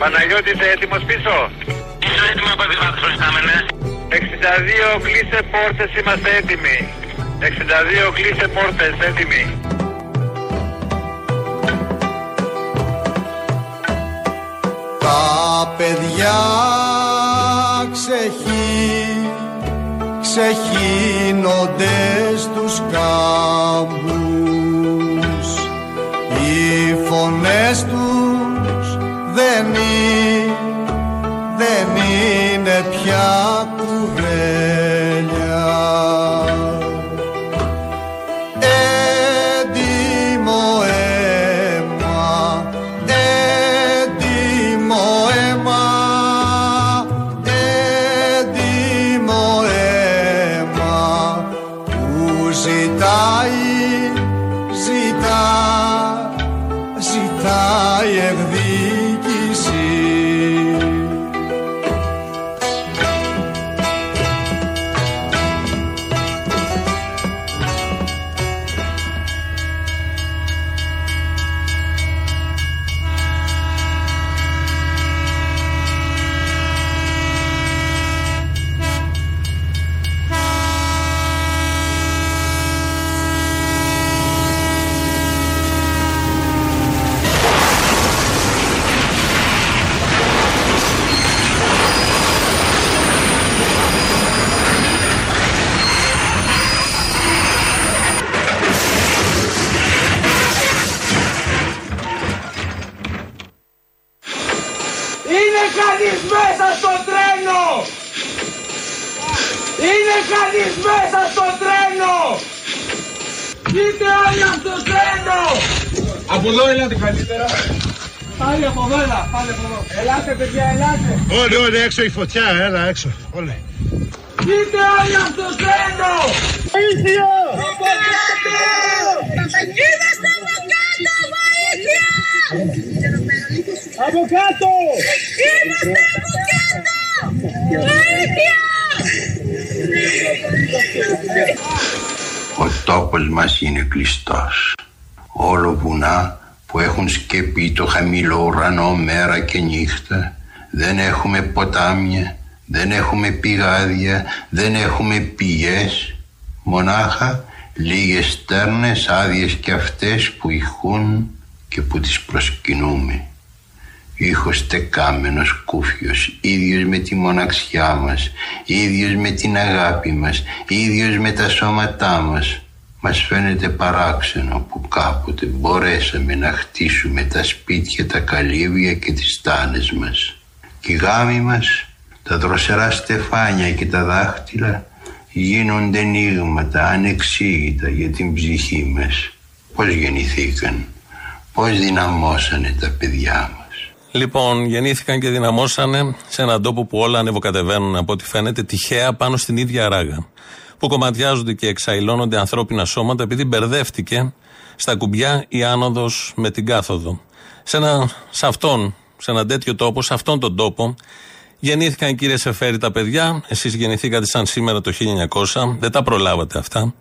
Παναγιώτη, είσαι έτοιμος πίσω; Είσαι έτοιμα από τις προϊστάμενες. 62 κλείσε πόρτες, είμαστε έτοιμοι. 62 κλείσε πόρτες, έτοιμοι. Τα παιδιά ξεχύ, ξεχύνονται στους κάμπους Οι φωνές τους Από εδώ ελάτε καλύτερα. Πάλι από εδώ, έλα, πάλι από εδώ. Ελάτε παιδιά, ελάτε. Όλοι, όλοι έξω η φωτιά, έλα έξω. Όλοι. Είτε όλοι από το τρένο! Βοήθεια! Από κάτω! Είμαστε από κάτω, βοήθεια! Από κάτω! Είμαστε από κάτω! Βοήθεια! Ο τόπος μας είναι κλειστός. Όλο βουνά που έχουν σκεπεί το χαμηλό ουρανό μέρα και νύχτα. Δεν έχουμε ποτάμια, δεν έχουμε πηγάδια, δεν έχουμε πηγές. Μονάχα λίγες στέρνες άδειες και αυτές που ηχούν και που τις προσκυνούμε. Ήχος τεκάμενος κούφιος, ίδιος με τη μοναξιά μας, ίδιος με την αγάπη μας, ίδιος με τα σώματά μας. Μας φαίνεται παράξενο που κάποτε μπορέσαμε να χτίσουμε τα σπίτια, τα καλύβια και τις στάνες μας. Και οι γάμοι μας, τα δροσερά στεφάνια και τα δάχτυλα γίνονται ενίγματα ανεξήγητα για την ψυχή μας. Πώς γεννηθήκαν, πώς δυναμώσανε τα παιδιά μας. Λοιπόν, γεννήθηκαν και δυναμώσανε σε έναν τόπο που όλα ανεβοκατεβαίνουν από ό,τι φαίνεται τυχαία πάνω στην ίδια ράγα. Που κομματιάζονται και εξαϊλώνονται ανθρώπινα σώματα επειδή μπερδεύτηκε στα κουμπιά η άνοδος με την κάθοδο. Σε, ένα, σε αυτόν, σε έναν τέτοιο τόπο, σε αυτόν τον τόπο, γεννήθηκαν κύριε Σεφέρη τα παιδιά. Εσείς γεννηθήκατε σαν σήμερα το 1900, δεν τα προλάβατε αυτά.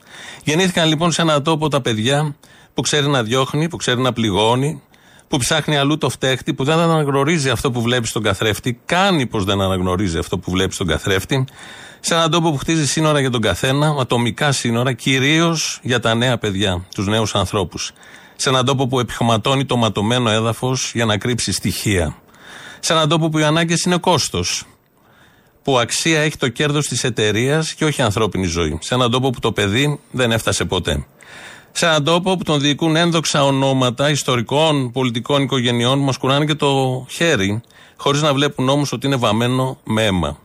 Γεννήθηκαν λοιπόν σε έναν τόπο τα παιδιά που ξέρει να διώχνει, που ξέρει να πληγώνει, που ψάχνει αλλού το φταίχτη, που δεν αναγνωρίζει αυτό που βλέπει στον καθρέφτη, κάνει πως δεν αναγνωρίζει αυτό που βλέπει στον καθρέφτη, σε έναν τόπο που χτίζει σύνορα για τον καθένα, ατομικά σύνορα, κυρίως για τα νέα παιδιά, τους νέους ανθρώπους. Σε έναν τόπο που επιχωματώνει το ματωμένο έδαφος για να κρύψει στοιχεία. Σε έναν τόπο που οι ανάγκες είναι κόστος. Που αξία έχει το κέρδος της εταιρείας και όχι η ανθρώπινη ζωή. Σε έναν τόπο που το παιδί δεν έφτασε ποτέ. Σε έναν τόπο που τον διοικούν ένδοξα ονόματα ιστορικών, πολιτικών οικογενειών που μας κουράνε και το χέρι, χωρίς να βλέπουν όμως ότι είναι βαμμένο με αίμα.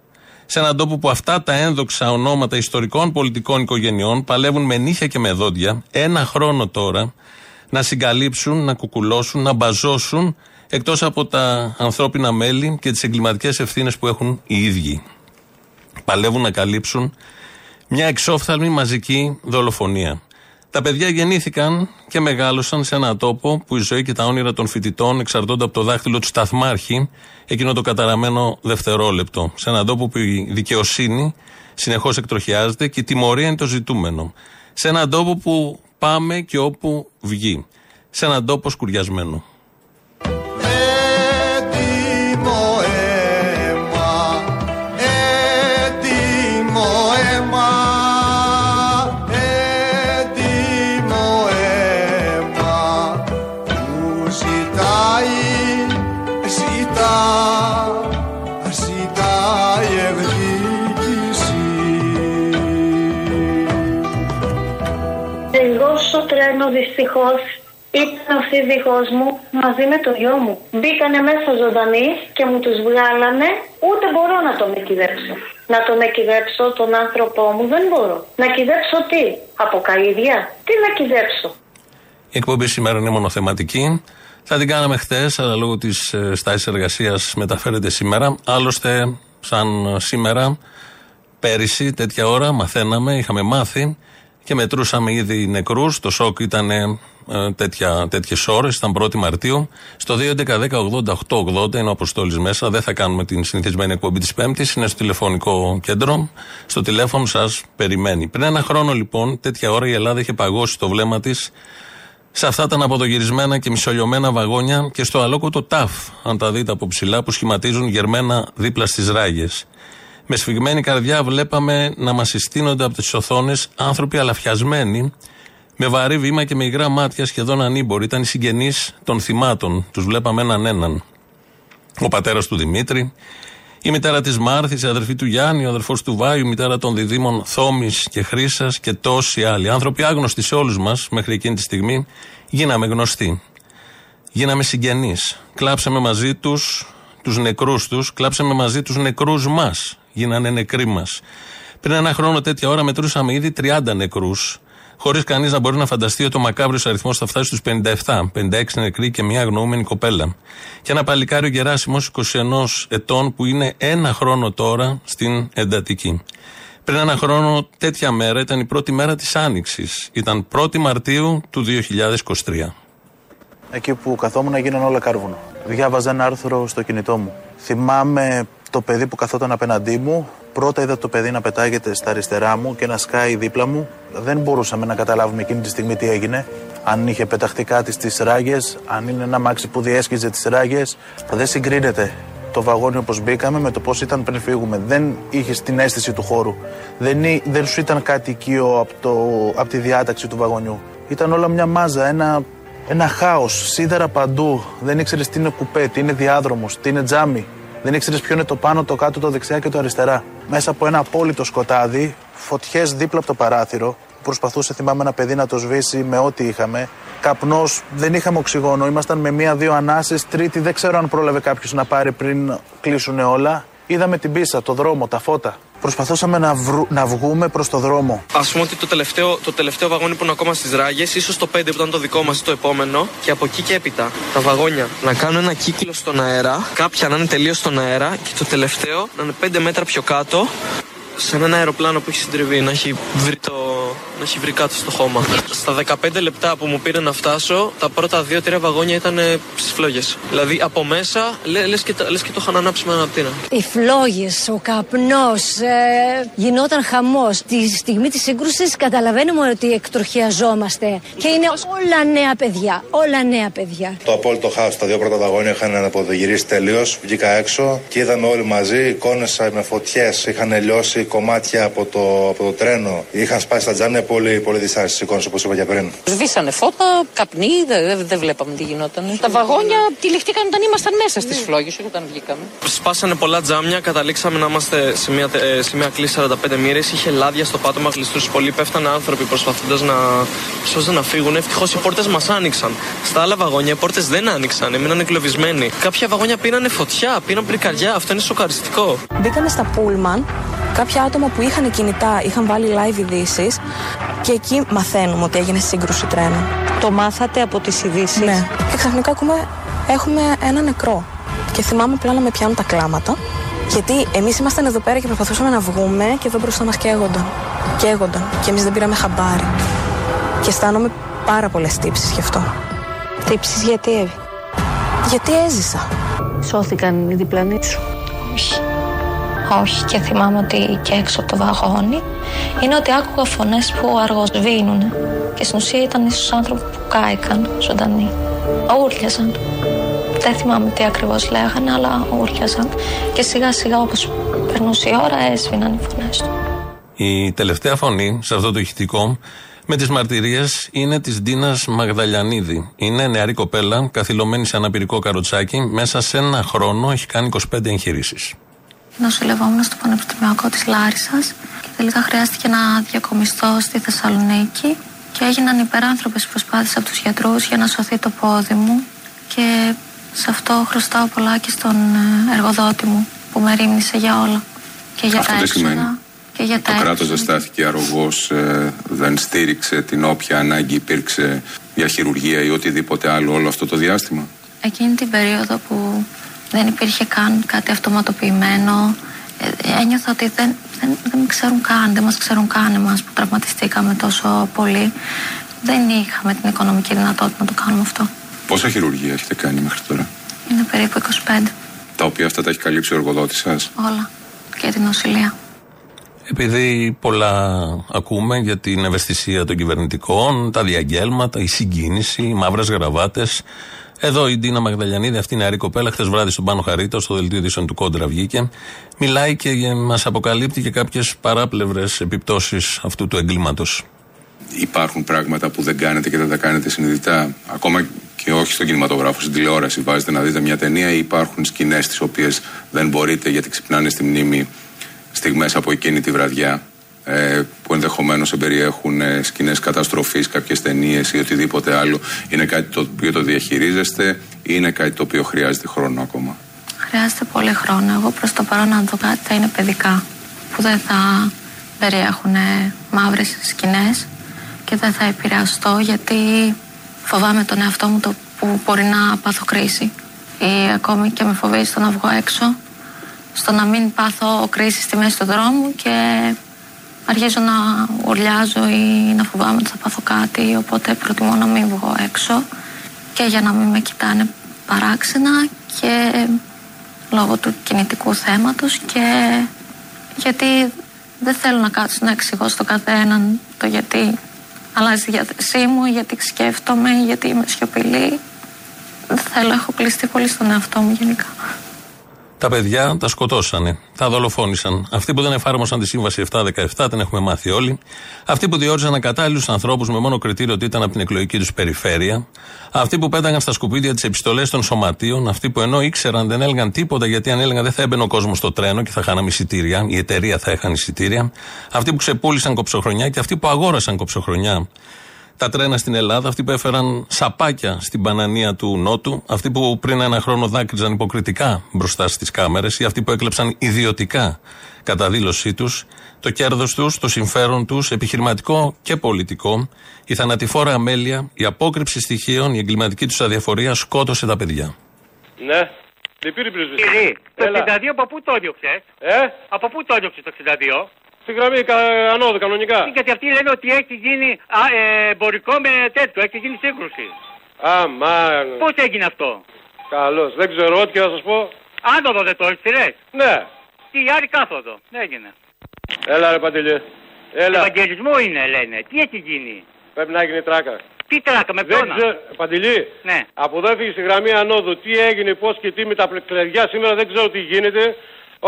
Σε έναν τόπο που αυτά τα ένδοξα ονόματα ιστορικών πολιτικών οικογενειών παλεύουν με νύχια και με δόντια, ένα χρόνο τώρα, να συγκαλύψουν, να κουκουλώσουν, να μπαζώσουν εκτός από τα ανθρώπινα μέλη και τις εγκληματικές ευθύνες που έχουν οι ίδιοι. Παλεύουν να καλύψουν μια εξόφθαλμη μαζική δολοφονία. Τα παιδιά γεννήθηκαν και μεγάλωσαν σε έναν τόπο που η ζωή και τα όνειρα των φοιτητών εξαρτώνται από το δάχτυλο του σταθμάρχη, εκείνο το καταραμένο δευτερόλεπτο. Σε έναν τόπο που η δικαιοσύνη συνεχώς εκτροχιάζεται και η τιμωρία είναι το ζητούμενο. Σε έναν τόπο που πάμε και όπου βγει. Σε έναν τόπο σκουριασμένο. Ενώ δυστυχώς ήταν ο σύζυγός μου μαζί με το γιο μου. Μπήκανε μέσα ζωντανοί και μου τους βγάλανε. Ούτε μπορώ να τον εκυδέψω. Να τον εκυδέψω τον άνθρωπό μου δεν μπορώ. Να κυδέψω τι, από καΐδια. Τι να κυδέψω. Η εκπομπή σήμερα είναι μονοθεματική. Θα την κάναμε χθες, αλλά λόγω της στάσης εργασίας μεταφέρεται σήμερα. Άλλωστε, σαν σήμερα, πέρυσι, τέτοια ώρα, μαθαίναμε, είχαμε μάθει και μετρούσαμε ήδη νεκρούς. Το σοκ ήταν ε, τέτοιες ώρες, ήταν 1η Μαρτίου. Στο 2.11.10.80.880 είναι ο Αποστόλης μέσα. Δεν θα κάνουμε την συνηθισμένη εκπομπή της Πέμπτης. Είναι στο τηλεφωνικό κέντρο. Στο τηλέφωνο σας περιμένει. Πριν ένα χρόνο λοιπόν, τέτοια ώρα η Ελλάδα είχε παγώσει το βλέμμα της σε αυτά τα αναποδογυρισμένα και μισολιωμένα βαγόνια και στο αλόκοτο ταφ, αν τα δείτε από ψηλά, που σχηματίζουν γερμένα δίπλα στις ράγες. Με σφιγμένη καρδιά βλέπαμε να μας συστήνονται από τις οθόνες άνθρωποι αλαφιασμένοι, με βαρύ βήμα και με υγρά μάτια σχεδόν ανήμποροι. Ήταν οι συγγενείς των θυμάτων. Τους βλέπαμε έναν έναν. Ο πατέρας του Δημήτρη, η μητέρα της Μάρθης, η αδερφή του Γιάννη, ο αδερφός του Βάιου, η μητέρα των διδήμων Θόμης και Χρήσας και τόσοι άλλοι. Άνθρωποι άγνωστοι σε όλους μας μέχρι εκείνη τη στιγμή, γίναμε γνωστοί. Γίναμε συγγενείς. Κλάψαμε μαζί τους τους νεκρούς τους, κλάψαμε μαζί τους νεκρούς μας. Γίνανε νεκροί μας. Πριν ένα χρόνο τέτοια ώρα μετρούσαμε ήδη 30 νεκρούς, χωρίς κανείς να μπορεί να φανταστεί ότι ο μακάβριος αριθμός θα φτάσει στους 57. 56 νεκροί και μια αγνοούμενη κοπέλα. Και ένα παλικάριο Γεράσιμο 21 ετών που είναι ένα χρόνο τώρα στην εντατική. Πριν ένα χρόνο τέτοια μέρα ήταν η πρώτη μέρα της Άνοιξης. Ήταν 1η Μαρτίου του 2023. Εκεί που καθόμουν έγιναν όλα κάρβουνο. Διάβαζα ένα άρθρο στο κινητό μου. Θυμάμαι το παιδί που καθόταν απέναντί μου. Πρώτα είδα το παιδί να πετάγεται στα αριστερά μου και να σκάει δίπλα μου. Δεν μπορούσαμε να καταλάβουμε εκείνη τη στιγμή τι έγινε. Αν είχε πεταχτεί κάτι στις ράγες, αν είναι ένα μάξι που διέσχιζε τις ράγες. Δεν συγκρίνεται το βαγόνι όπως μπήκαμε με το πώς ήταν πριν φύγουμε. Δεν είχες την αίσθηση του χώρου. Δεν, δεν σου ήταν κάτι οικείο από, το, από τη διάταξη του βαγονιού. Ήταν όλα μια μάζα, ένα ένα χάος, σίδερα παντού. Δεν ήξερες τι είναι κουπέ, τι είναι διάδρομος, τι είναι τζάμι. Δεν ήξερες ποιο είναι το πάνω, το κάτω, το δεξιά και το αριστερά. Μέσα από ένα απόλυτο σκοτάδι, φωτιές δίπλα από το παράθυρο. Προσπαθούσε, θυμάμαι, ένα παιδί να το σβήσει με ό,τι είχαμε. Καπνός, δεν είχαμε οξυγόνο. Ήμασταν με μία-δύο ανάσει. Τρίτη, δεν ξέρω αν πρόλαβε κάποιος να πάρει πριν κλείσουν όλα. Είδαμε την πίσα, το δρόμο, τα φώτα. Προσπαθούσαμε να, βρου, να βγούμε προς το δρόμο. Α πούμε ότι το τελευταίο, το τελευταίο βαγόνι που είναι ακόμα στις ράγες, ίσως το 5 που ήταν το δικό μας ή το επόμενο, και από εκεί και έπειτα τα βαγόνια να κάνουν ένα κύκλο στον αέρα, κάποια να είναι τελείως στον αέρα και το τελευταίο να είναι 5 μέτρα πιο κάτω, σε ένα αεροπλάνο που έχει συντριβεί, να έχει βρει, το, να έχει βρει κάτω στο χώμα. Στα 15 λεπτά που μου πήρε να φτάσω, τα πρώτα 2-3 βαγόνια ήταν στις φλόγες. Δηλαδή από μέσα λε λες και, λες και το είχαν ανάψει με αναπτήρα. Οι φλόγες, ο καπνός, ε, γινόταν χαμός. Τη στιγμή της σύγκρουσης καταλαβαίνουμε ότι εκτροχιαζόμαστε. Και είναι όλα νέα παιδιά. Όλα νέα παιδιά. Το απόλυτο χάος. Τα δύο πρώτα βαγόνια είχαν αναποδογυρίσει τελείως. Βγήκα έξω και είδαμε όλοι μαζί εικόνες με φωτιές. Είχαν λιώσει κομμάτια από το, από το τρένο. Είχαν σπάσει τα τζάμια πολύ, πολύ δυσάρεστες εικόνες όπως είπα και πριν. Σβήσανε φώτα, καπνί, δεν δε βλέπαμε τι γινόταν. Τα βαγόνια τυλιχτήκαν όταν ήμασταν μέσα στις φλόγες, όχι όταν βγήκαμε. Σπάσανε πολλά τζάμια, καταλήξαμε να είμαστε σε μια, ε, σε μια κλίση 45 μοίρες. Είχε λάδια στο πάτωμα κλειστού. Πολλοί πέφτανε άνθρωποι προσπαθώντας να, να φύγουν. Ευτυχώς οι πόρτες μας άνοιξαν. Στα άλλα βαγόνια οι πόρτες δεν άνοιξαν, έμειναν εγκλωβισμένοι. Κάποια βαγόνια πήρανε φωτιά, πήραν πρικαριά. Αυτό είναι σοκαριστικό. Μπήκαμε στα πούλμαν Κάποια άτομα που είχαν κινητά είχαν βάλει live ειδήσεις και εκεί μαθαίνουμε ότι έγινε σύγκρουση τρένου. Το μάθατε από τις ειδήσεις; Ναι. Και ξαφνικά ακούμε, έχουμε ένα νεκρό. Και θυμάμαι απλά να με πιάνουν τα κλάματα. Γιατί εμείς ήμασταν εδώ πέρα και προσπαθούσαμε να βγούμε και εδώ μπροστά μας καίγονταν. Καίγονταν. Και εμείς δεν πήραμε χαμπάρι. Και αισθάνομαι πάρα πολλές τύψεις γι' αυτό. Τύψεις γιατί, Γιατί έζησα. Σώθηκαν οι διπλανοί σου. Όχι. Όχι και θυμάμαι ότι και έξω από το βαγόνι είναι ότι άκουγα φωνές που αργοσβήνουν και στην ουσία ήταν ίσως άνθρωποι που κάηκαν ζωντανοί. Ούρλιαζαν. Δεν θυμάμαι τι ακριβώς λέγανε αλλά ούρλιαζαν και σιγά σιγά όπως περνούσε η ώρα έσβηναν οι φωνές του. Η τελευταία φωνή σε αυτό το ηχητικό με τις μαρτυρίες είναι της Ντίνας Μαγδαλιανίδη. Είναι νεαρή κοπέλα, καθυλωμένη σε αναπηρικό καροτσάκι. Μέσα σε ένα χρόνο έχει κάνει 25 εγχειρήσεις. Νοσηλευόμουν στο Πανεπιστημιακό της Λάρισας και τελικά χρειάστηκε να διακομιστώ στη Θεσσαλονίκη και έγιναν υπεράνθρωπες προσπάθειες από τους γιατρούς για να σωθεί το πόδι μου και σε αυτό χρωστάω πολλά και στον ε, εργοδότη μου που με ρίμνησε για όλα και για Αυτό τα τι έξοδα σημαίνει; και για τα Το κράτος έξοδα. δεν στάθηκε αρρωγός, ε, δεν στήριξε την όποια ανάγκη υπήρξε για χειρουργία ή οτιδήποτε άλλο όλο αυτό το διάστημα; Εκείνη την περίοδο που δεν υπήρχε καν κάτι αυτοματοποιημένο ε, ένιωθα ότι δεν, δεν, δεν ξέρουν καν, δεν μας ξέρουν καν εμάς που τραυματιστήκαμε τόσο πολύ. Δεν είχαμε την οικονομική δυνατότητα να το κάνουμε αυτό. Πόσα χειρουργία έχετε κάνει μέχρι τώρα, Είναι περίπου 25 τα οποία αυτά τα έχει καλύψει ο εργοδότης σας; όλα και την νοσηλεία. Επειδή πολλά ακούμε για την ευαισθησία των κυβερνητικών, τα διαγγέλματα, η συγκίνηση, οι μαύρες γραβάτες. Εδώ η Ντίνα Μαγδαλιανίδη, αυτή η νεαρή κοπέλα, χθες βράδυ στον Πάνο Χαρίτο, στο δελτίο ειδήσεων του Κόντρα βγήκε. Μιλάει και μας αποκαλύπτει και κάποιες παράπλευρες επιπτώσεις αυτού του εγκλήματος. Υπάρχουν πράγματα που δεν κάνετε και δεν τα κάνετε συνειδητά. Ακόμα και όχι στον κινηματογράφο, στην τηλεόραση. Βάζετε να δείτε μια ταινία ή υπάρχουν σκηνές τις οποίες δεν μπορείτε γιατί ξυπνάνε στη μνήμη στιγμές από εκείνη τη βραδιά. Ε, που ενδεχομένως περιέχουν ε, σκηνές καταστροφής, κάποιες ταινίες ή οτιδήποτε άλλο. Είναι κάτι το οποίο το διαχειρίζεστε ή είναι κάτι το οποίο χρειάζεται χρόνο ακόμα; Χρειάζεται πολύ χρόνο. Εγώ προς το παρόν να δω κάτι θα είναι παιδικά που δεν θα περιέχουν μαύρες σκηνές και δεν θα επηρεαστώ γιατί φοβάμαι τον εαυτό μου το που μπορεί να πάθω κρίση ή ακόμη και με φοβίζει στο να βγω έξω στο να μην πάθω κρίση στη μέση του δρόμου και αρχίζω να ουρλιάζω ή να φοβάμαι ότι θα πάθω κάτι οπότε προτιμώ να μην βγω έξω και για να μην με κοιτάνε παράξενα και λόγω του κινητικού θέματος και γιατί δεν θέλω να κάτσω να εξηγώ στον καθέναν το γιατί αλλάζει η διάθεσή μου, γιατί σκέφτομαι, γιατί είμαι σιωπηλή. Δεν θέλω, έχω κλειστεί πολύ στον εαυτό μου γενικά. Τα παιδιά τα σκοτώσανε, τα δολοφόνησαν. Αυτοί που δεν εφάρμοσαν τη σύμβαση 7-17, την έχουμε μάθει όλοι. Αυτοί που διόριζαν ακατάλληλους ανθρώπους με μόνο κριτήριο ότι ήταν από την εκλογική τους περιφέρεια. Αυτοί που πέταγαν στα σκουπίδια τις επιστολές των σωματείων. Αυτοί που ενώ ήξεραν δεν έλεγαν τίποτα γιατί αν έλεγαν δεν θα έμπαινε ο κόσμος στο τρένο και θα χάναμε εισιτήρια. Η εταιρεία θα έχανε εισιτήρια. Αυτοί που ξεπούλησαν κοψοχρονιά και αυτοί που αγόρασαν κοψοχρονιά τα τρένα στην Ελλάδα, αυτοί που έφεραν σαπάκια στην Πανανία του Νότου, αυτοί που πριν ένα χρόνο δάκρυζαν υποκριτικά μπροστά στις κάμερες ή αυτοί που έκλεψαν ιδιωτικά κατά δήλωσή τους το κέρδος τους, το συμφέρον τους, επιχειρηματικό και πολιτικό, η θανατηφόρα αμέλεια, η απόκρυψη στοιχείων, η εγκληματική τους αδιαφορία σκότωσε τα παιδιά. Ναι. Δεν πήρε πρεσβή. Κύριε, το Έλα. 62 από πού το έδιωξες; Ε, Από πού το έδιωξες το 62. Στη γραμμή κα, ανώδου κανονικά. Γιατί αυτοί λένε ότι έχει γίνει α, ε, εμπορικό με τέτοιο, έχει γίνει σύγκρουση. Αμάν. Πώς έγινε αυτό; Καλώς. Δεν ξέρω ό,τι και θα σας πω. Άνοδο δεν το έχει, Ναι. Τι άλλη κάθοδο. Έγινε. Έλα ρε Παντελή. Έλα. Ευαγγελισμό είναι, λένε. Τι έχει γίνει; Πρέπει να γίνει τράκα. Τι τράκα, με Δεν ποιον. ξέρω. Παντελή. Ναι. Από εδώ έφυγε στη γραμμή ανώδου. Τι έγινε, πώς και τι με τα κλειδιά σήμερα δεν ξέρω τι γίνεται.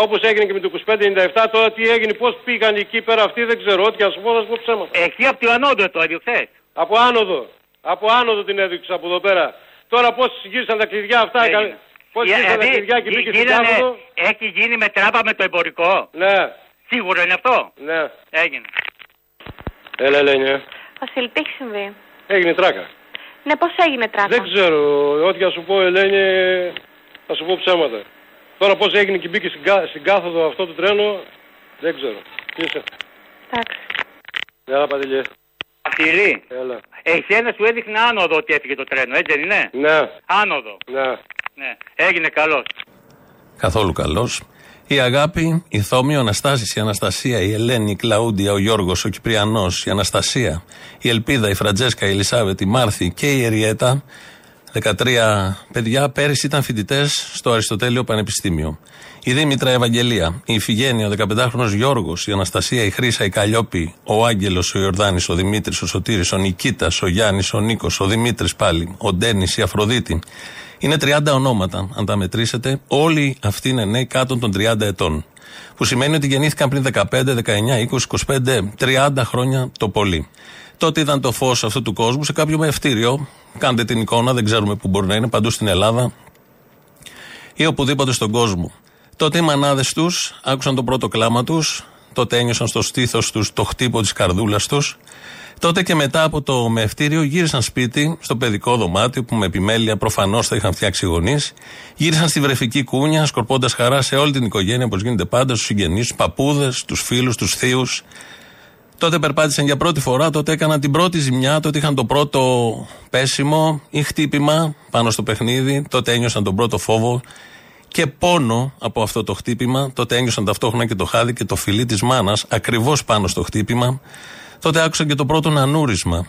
Όπως έγινε και με το 2597, τώρα τι έγινε, πώς πήγαν εκεί πέρα αυτοί δεν ξέρω. Ό,τι και να σου πω, θα σου πω ψέματα. Εκεί από το ανώδο το έδιωξε. Από άνοδο. Από άνοδο την έδειξες από εδώ πέρα. Τώρα πώς γύρισαν τα κλειδιά αυτά. Έγινε. Πώς Ε, γύρισαν τα δηλαδή, κλειδιά και γι- μπήκε στην γίνανε- κάθοδο. Έχει γίνει με τράπα με το εμπορικό. Ναι, Σίγουρο είναι αυτό; ναι. Έγινε. Έλα, Ελένη. ε. Βασίλη, τι έχει συμβεί; Έγινε τράκα. Ναι, πώς έγινε τράκα; Δεν ξέρω. Ό,τι θα σου πω, Ελένη, θα σου πω ψέματα. Τώρα πώς έγινε και μπήκε στην, κα- στην κάθοδο αυτό το τρένο, δεν ξέρω. Τι είσαι; Εντάξει. Έλα, Παντελή. Βασίλη, Έλα. εσένα σου έδειχνε άνοδο ότι έφυγε το τρένο, έτσι δεν είναι; Ναι. Άνοδο. Ναι. Ναι. Έγινε καλός. Καθόλου καλός. Η αγάπη, η Θόμη, ο Αναστάσης, η Αναστασία, η Ελένη, η Κλαούντια, ο Γιώργος, ο Κυπριανός, η Αναστασία, η Ελπίδα, η Φραντζέσκα, η Ελισάβετ, η Μάρθη και η Εριέτα, 13 παιδιά, πέρυσι ήταν φοιτητές στο Αριστοτέλειο Πανεπιστήμιο. Η Δήμητρα Ευαγγελία, η Ιφηγένεια, ο 15χρονο Γιώργος, η Αναστασία, η Χρήσα, η Καλλιόπη, ο Άγγελος, ο Ιορδάνης, ο Δημήτρης, ο Σωτήρης, ο Νικήτας, ο Γιάννης, ο Νίκος, ο Δημήτρης πάλι, ο Ντένις, η Αφροδίτη. Είναι 30 ονόματα, αν τα μετρήσετε. Όλοι αυτοί είναι νέοι κάτω των 30 ετών. Που σημαίνει ότι γεννήθηκαν πριν 15, 19, 20, 25, 30 χρόνια το πολύ. Τότε είδαν το φως αυτού του κόσμου σε κάποιο μευτήριο. Κάντε την εικόνα, δεν ξέρουμε πού μπορεί να είναι, παντού στην Ελλάδα ή οπουδήποτε στον κόσμο. Τότε οι μανάδες τους άκουσαν το πρώτο κλάμα τους, τότε ένιωσαν στο στήθος τους το χτύπο της καρδούλας τους. Τότε και μετά από το μευτήριο γύρισαν σπίτι, στο παιδικό δωμάτιο που με επιμέλεια προφανώς θα είχαν φτιάξει οι γονείς. Γύρισαν στη βρεφική κούνια, σκορπώντας χαρά σε όλη την οικογένεια όπως γίνεται πάντα, στους συγγενείς, στους παππούδες, τους φίλους, τους θείους. Τότε περπάτησαν για πρώτη φορά, τότε έκαναν την πρώτη ζημιά, τότε είχαν το πρώτο πέσιμο ή χτύπημα πάνω στο παιχνίδι, τότε ένιωσαν τον πρώτο φόβο και πόνο από αυτό το χτύπημα. Τότε ένιωσαν ταυτόχρονα και το χάδι και το φιλί της μάνας, ακριβώς πάνω στο χτύπημα. Τότε άκουσαν και το πρώτο νανούρισμα.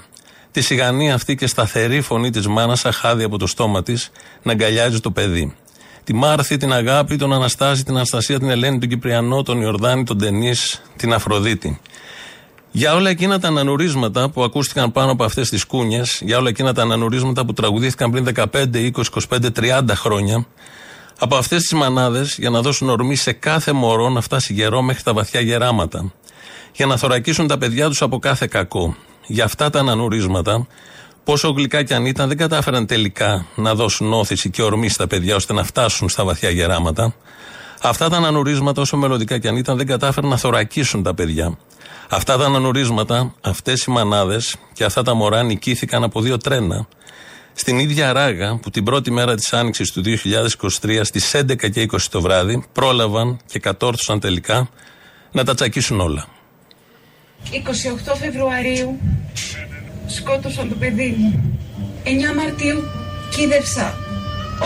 Τη σιγανή αυτή και σταθερή φωνή της μάνας, σαν χάδι από το στόμα της, να αγκαλιάζει το παιδί. Τη Μάρθη, την Αγάπη, τον Αναστάση, την Αναστασία, την Ελένη, τον Κυπριανό, τον Ιορδάνη, τον Τενή, την Αφροδίτη. Για όλα εκείνα τα ανανουρίσματα που ακούστηκαν πάνω από αυτές τις κούνιες, για όλα εκείνα τα ανανουρίσματα που τραγουδήθηκαν πριν 15, 20, 25, 30 χρόνια, από αυτές τις μανάδες για να δώσουν ορμή σε κάθε μωρό να φτάσει γερό μέχρι τα βαθιά γεράματα. Για να θωρακίσουν τα παιδιά τους από κάθε κακό. Για αυτά τα ανανουρίσματα, πόσο γλυκά κι αν ήταν, δεν κατάφεραν τελικά να δώσουν όθηση και ορμή στα παιδιά ώστε να φτάσουν στα βαθιά γεράματα. Αυτά τα ανανουρίσματα, όσο μελλοντικά κι αν ήταν, δεν κατάφεραν να θωρακίσουν τα παιδιά. Αυτά τα ανανουρίσματα, αυτές οι μανάδες και αυτά τα μωρά νικήθηκαν από δύο τρένα. Στην ίδια ράγα που την πρώτη μέρα της άνοιξης του 2023 στις 11 και 20 το βράδυ πρόλαβαν και κατόρθωσαν τελικά να τα τσακίσουν όλα. 28 Φεβρουαρίου σκότωσαν το παιδί μου. 9 Μαρτίου κίδευσα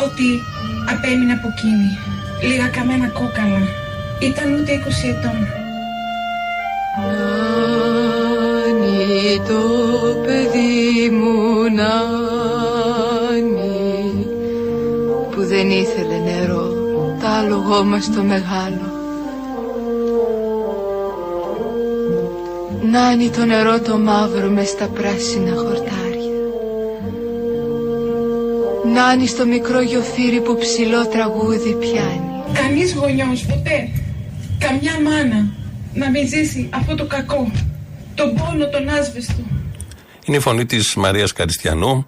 ό,τι απέμεινε από εκείνη. Λίγα καμένα κόκαλα. Ήταν ούτε 20 ετών. Νάνι το παιδί μου Νάνι που δεν ήθελε νερό τα άλογό μας το μεγάλο Νάνι το νερό το μαύρο μες στα πράσινα χορτάρια Νάνι στο μικρό γιοφύρι που ψηλό τραγούδι πιάνει Κανείς γονιός ποτέ, καμιά μάνα να μην ζήσει αυτό το κακό, τον πόνο, τον άσβεστο. Είναι η φωνή της Μαρίας Καριστιανού,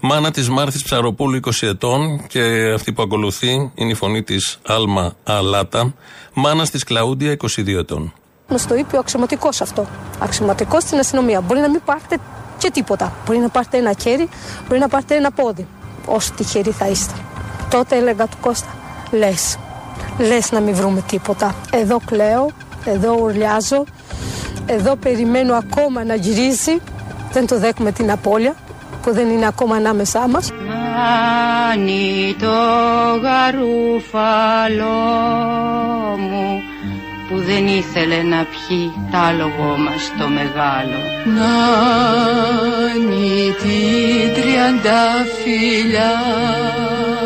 μάνα της Μάρθης Ψαροπούλου 20 ετών και αυτή που ακολουθεί είναι η φωνή της Άλμα Αλάτα, μάνα της Κλαούντια 22 ετών. Μας το είπε ο αξιωματικός αυτό. Αξιωματικός στην αστυνομία. Μπορεί να μην πάρετε και τίποτα. Μπορεί να πάρετε ένα χέρι, μπορεί να πάρετε ένα πόδι. Όσο τυχεροί θα είστε. Τότε έλεγα του Κώστα, λες. Λες να μην βρούμε τίποτα. Εδώ κλαίω, εδώ ουρλιάζω, εδώ περιμένω ακόμα να γυρίσει. Δεν το δέχουμε την απώλεια που δεν είναι ακόμα ανάμεσά μας. Νάνι το γαρούφαλό μου που δεν ήθελε να πιει τ' άλογο μας το μεγάλο. Νάνι την τριανταφύλια μου που τη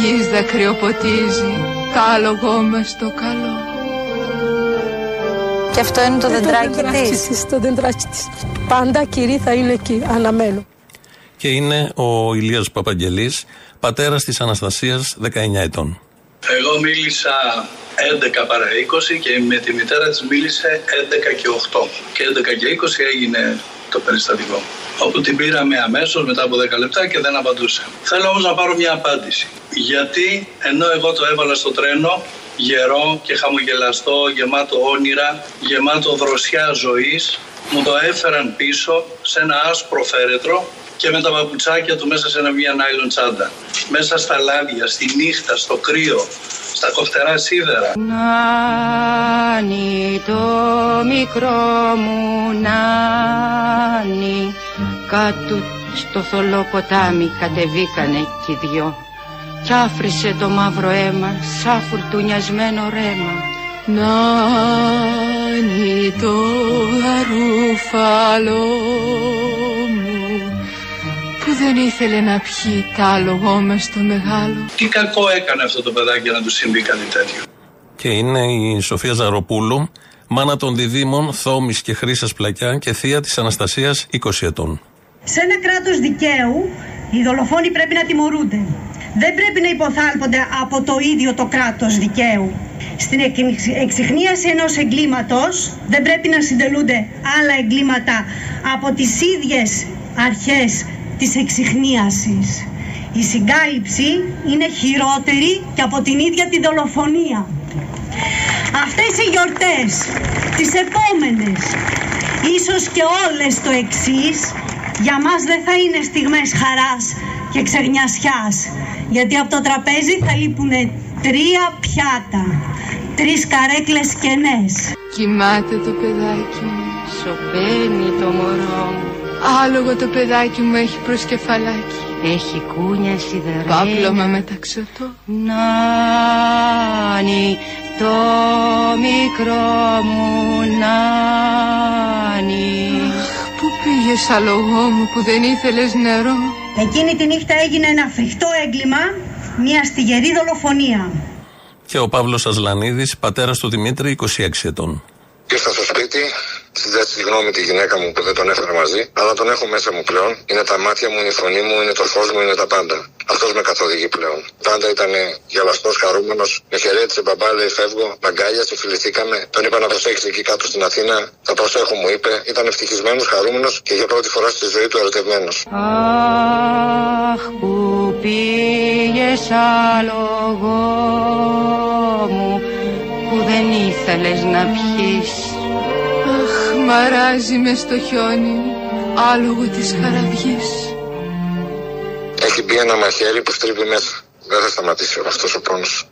γης δακρυοποτίζει τ' άλογο μας το καλό. Και αυτό είναι το δεντράκι της. Το δεντράκι της. Πάντα κυρί θα είναι εκεί, αναμένω. Και είναι ο Ηλίας Παπαγγελής, πατέρας της Αναστασίας, 19 ετών. Εγώ μίλησα 11 παρά 20 και με τη μητέρα της μίλησε 11 και 8. Και 11 και 20 έγινε το περιστατικό. Όπου την πήραμε αμέσως μετά από 10 λεπτά και δεν απαντούσε. Θέλω όμως να πάρω μια απάντηση. Γιατί ενώ εγώ το έβαλα στο τρένο γερό και χαμογελαστό, γεμάτο όνειρα, γεμάτο δροσιά ζωής, μου το έφεραν πίσω σε ένα άσπρο φέρετρο και με τα παπουτσάκια του μέσα σε ένα μια νάιλον τσάντα. Μέσα στα λάδια, στη νύχτα, στο κρύο, στα κοφτερά σίδερα. Νάνι το μικρό μου νάνι κάτω στο θολό ποτάμι κατεβήκανε κι οι δυο κι άφρισε το μαύρο αίμα σαν φουρτουνιασμένο ρέμα Νάνι το γαρούφαλό μου που δεν ήθελε να πιει τ' άλογο μες το μεγάλο Τι κακό έκανε αυτό το παιδάκι για να του συμβεί κάτι τέτοιο; Και είναι η Σοφία Ζαροπούλου, μάνα των διδήμων Θόμης και Χρύσας Πλακιά και θεία της Αναστασίας 20 ετών. Σε ένα κράτος δικαίου οι δολοφόνοι πρέπει να τιμωρούνται. Δεν πρέπει να υποθάλπονται από το ίδιο το κράτος δικαίου. Στην εξυχνίαση ενός εγκλήματος δεν πρέπει να συντελούνται άλλα εγκλήματα από τις ίδιες αρχές της εξυχνίασης. Η συγκάλυψη είναι χειρότερη και από την ίδια τη δολοφονία. Αυτές οι γιορτές, τις επόμενες, ίσως και όλες το εξής, για μας δεν θα είναι στιγμές χαράς και ξεγνιασιάς, γιατί από το τραπέζι θα λείπουν τρία πιάτα, τρεις καρέκλες κενές. Κοιμάται το παιδάκι μου, σωπαίνει το μωρό μου. Άλογο το παιδάκι μου έχει προσκεφαλάκι. Έχει κούνια σιδερένα. Πάπλωμα μεταξωτό. Νάνι, το μικρό μου νάνι. Αχ, πού πήγες άλογό μου που δεν ήθελες νερό. Εκείνη τη νύχτα έγινε ένα φρικτό έγκλημα, μια στιγερή δολοφονία. Και ο Παύλος Ασλανίδης, πατέρας του Δημήτρη, 26 ετών. Ήρθα στο σπίτι, ζητάω συγγνώμη τη γυναίκα μου που δεν τον έφερα μαζί, αλλά τον έχω μέσα μου πλέον. Είναι τα μάτια μου, είναι η φωνή μου, είναι το φως μου, είναι τα πάντα. Αυτός με καθοδηγεί πλέον. Πάντα ήταν γελαστός, χαρούμενος, με χαιρέτησε μπαμπά, λέει φεύγω, μαγκάλια, φιληθήκαμε. Τον είπα να προσέξει εκεί κάτω στην Αθήνα. Θα προσέχω, μου είπε. Ήταν ευτυχισμένος, χαρούμενος και για πρώτη φορά στη ζωή του ερωτευμένος. Αχ, που πήγες άλογο μου που δεν ήθελες να πιείς. Αχ, μαράζει μες στο χιόνι, άλογο της χαραυγής. Έχει μπει ένα μαχαίρι που στρίβει μέσα. Δεν θα σταματήσει αυτός ο πόνος.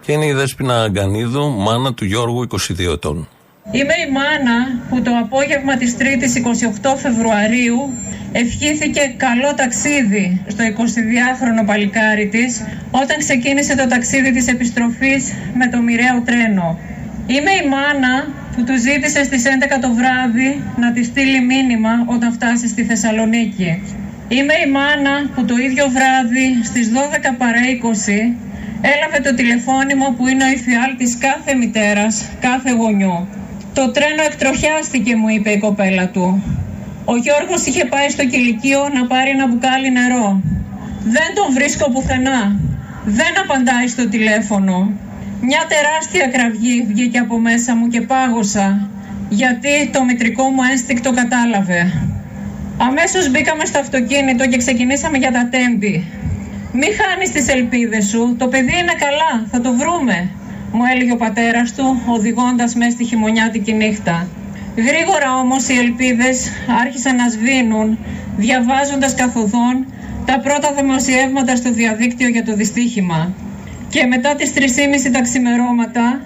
Και είναι η Δέσποινα Αγκανίδου, μάνα του Γιώργου, 22 ετών. Είμαι η μάνα που το απόγευμα της 3ης 28 Φεβρουαρίου ευχήθηκε καλό ταξίδι στο 22χρονο παλικάρι της όταν ξεκίνησε το ταξίδι της επιστροφής με το μοιραίο τρένο. Είμαι η μάνα που του ζήτησε στις 11 το βράδυ να τη στείλει μήνυμα όταν φτάσει στη Θεσσαλονίκη. Είμαι η μάνα που το ίδιο βράδυ στις 12 παρά 20 έλαβε το τηλεφώνημα που είναι ο υφιάλτης κάθε μητέρας, κάθε γονιού. Το τρένο εκτροχιάστηκε μου είπε η κοπέλα του. Ο Γιώργος είχε πάει στο κηλικείο να πάρει ένα μπουκάλι νερό. Δεν τον βρίσκω πουθενά. Δεν απαντάει στο τηλέφωνο. Μια τεράστια κραυγή βγήκε από μέσα μου και πάγωσα γιατί το μητρικό μου ένστικτο κατάλαβε. Αμέσως μπήκαμε στο αυτοκίνητο και ξεκινήσαμε για τα τέμπη. Μη χάνεις τις ελπίδες σου, το παιδί είναι καλά, θα το βρούμε, μου έλεγε ο πατέρας του, οδηγώντας μέσα στη χειμωνιάτικη νύχτα. Γρήγορα όμως οι ελπίδες άρχισαν να σβήνουν, διαβάζοντας καθοδόν τα πρώτα δημοσιεύματα στο διαδίκτυο για το δυστύχημα. Και μετά τις 3.30 τα ξημερώματα,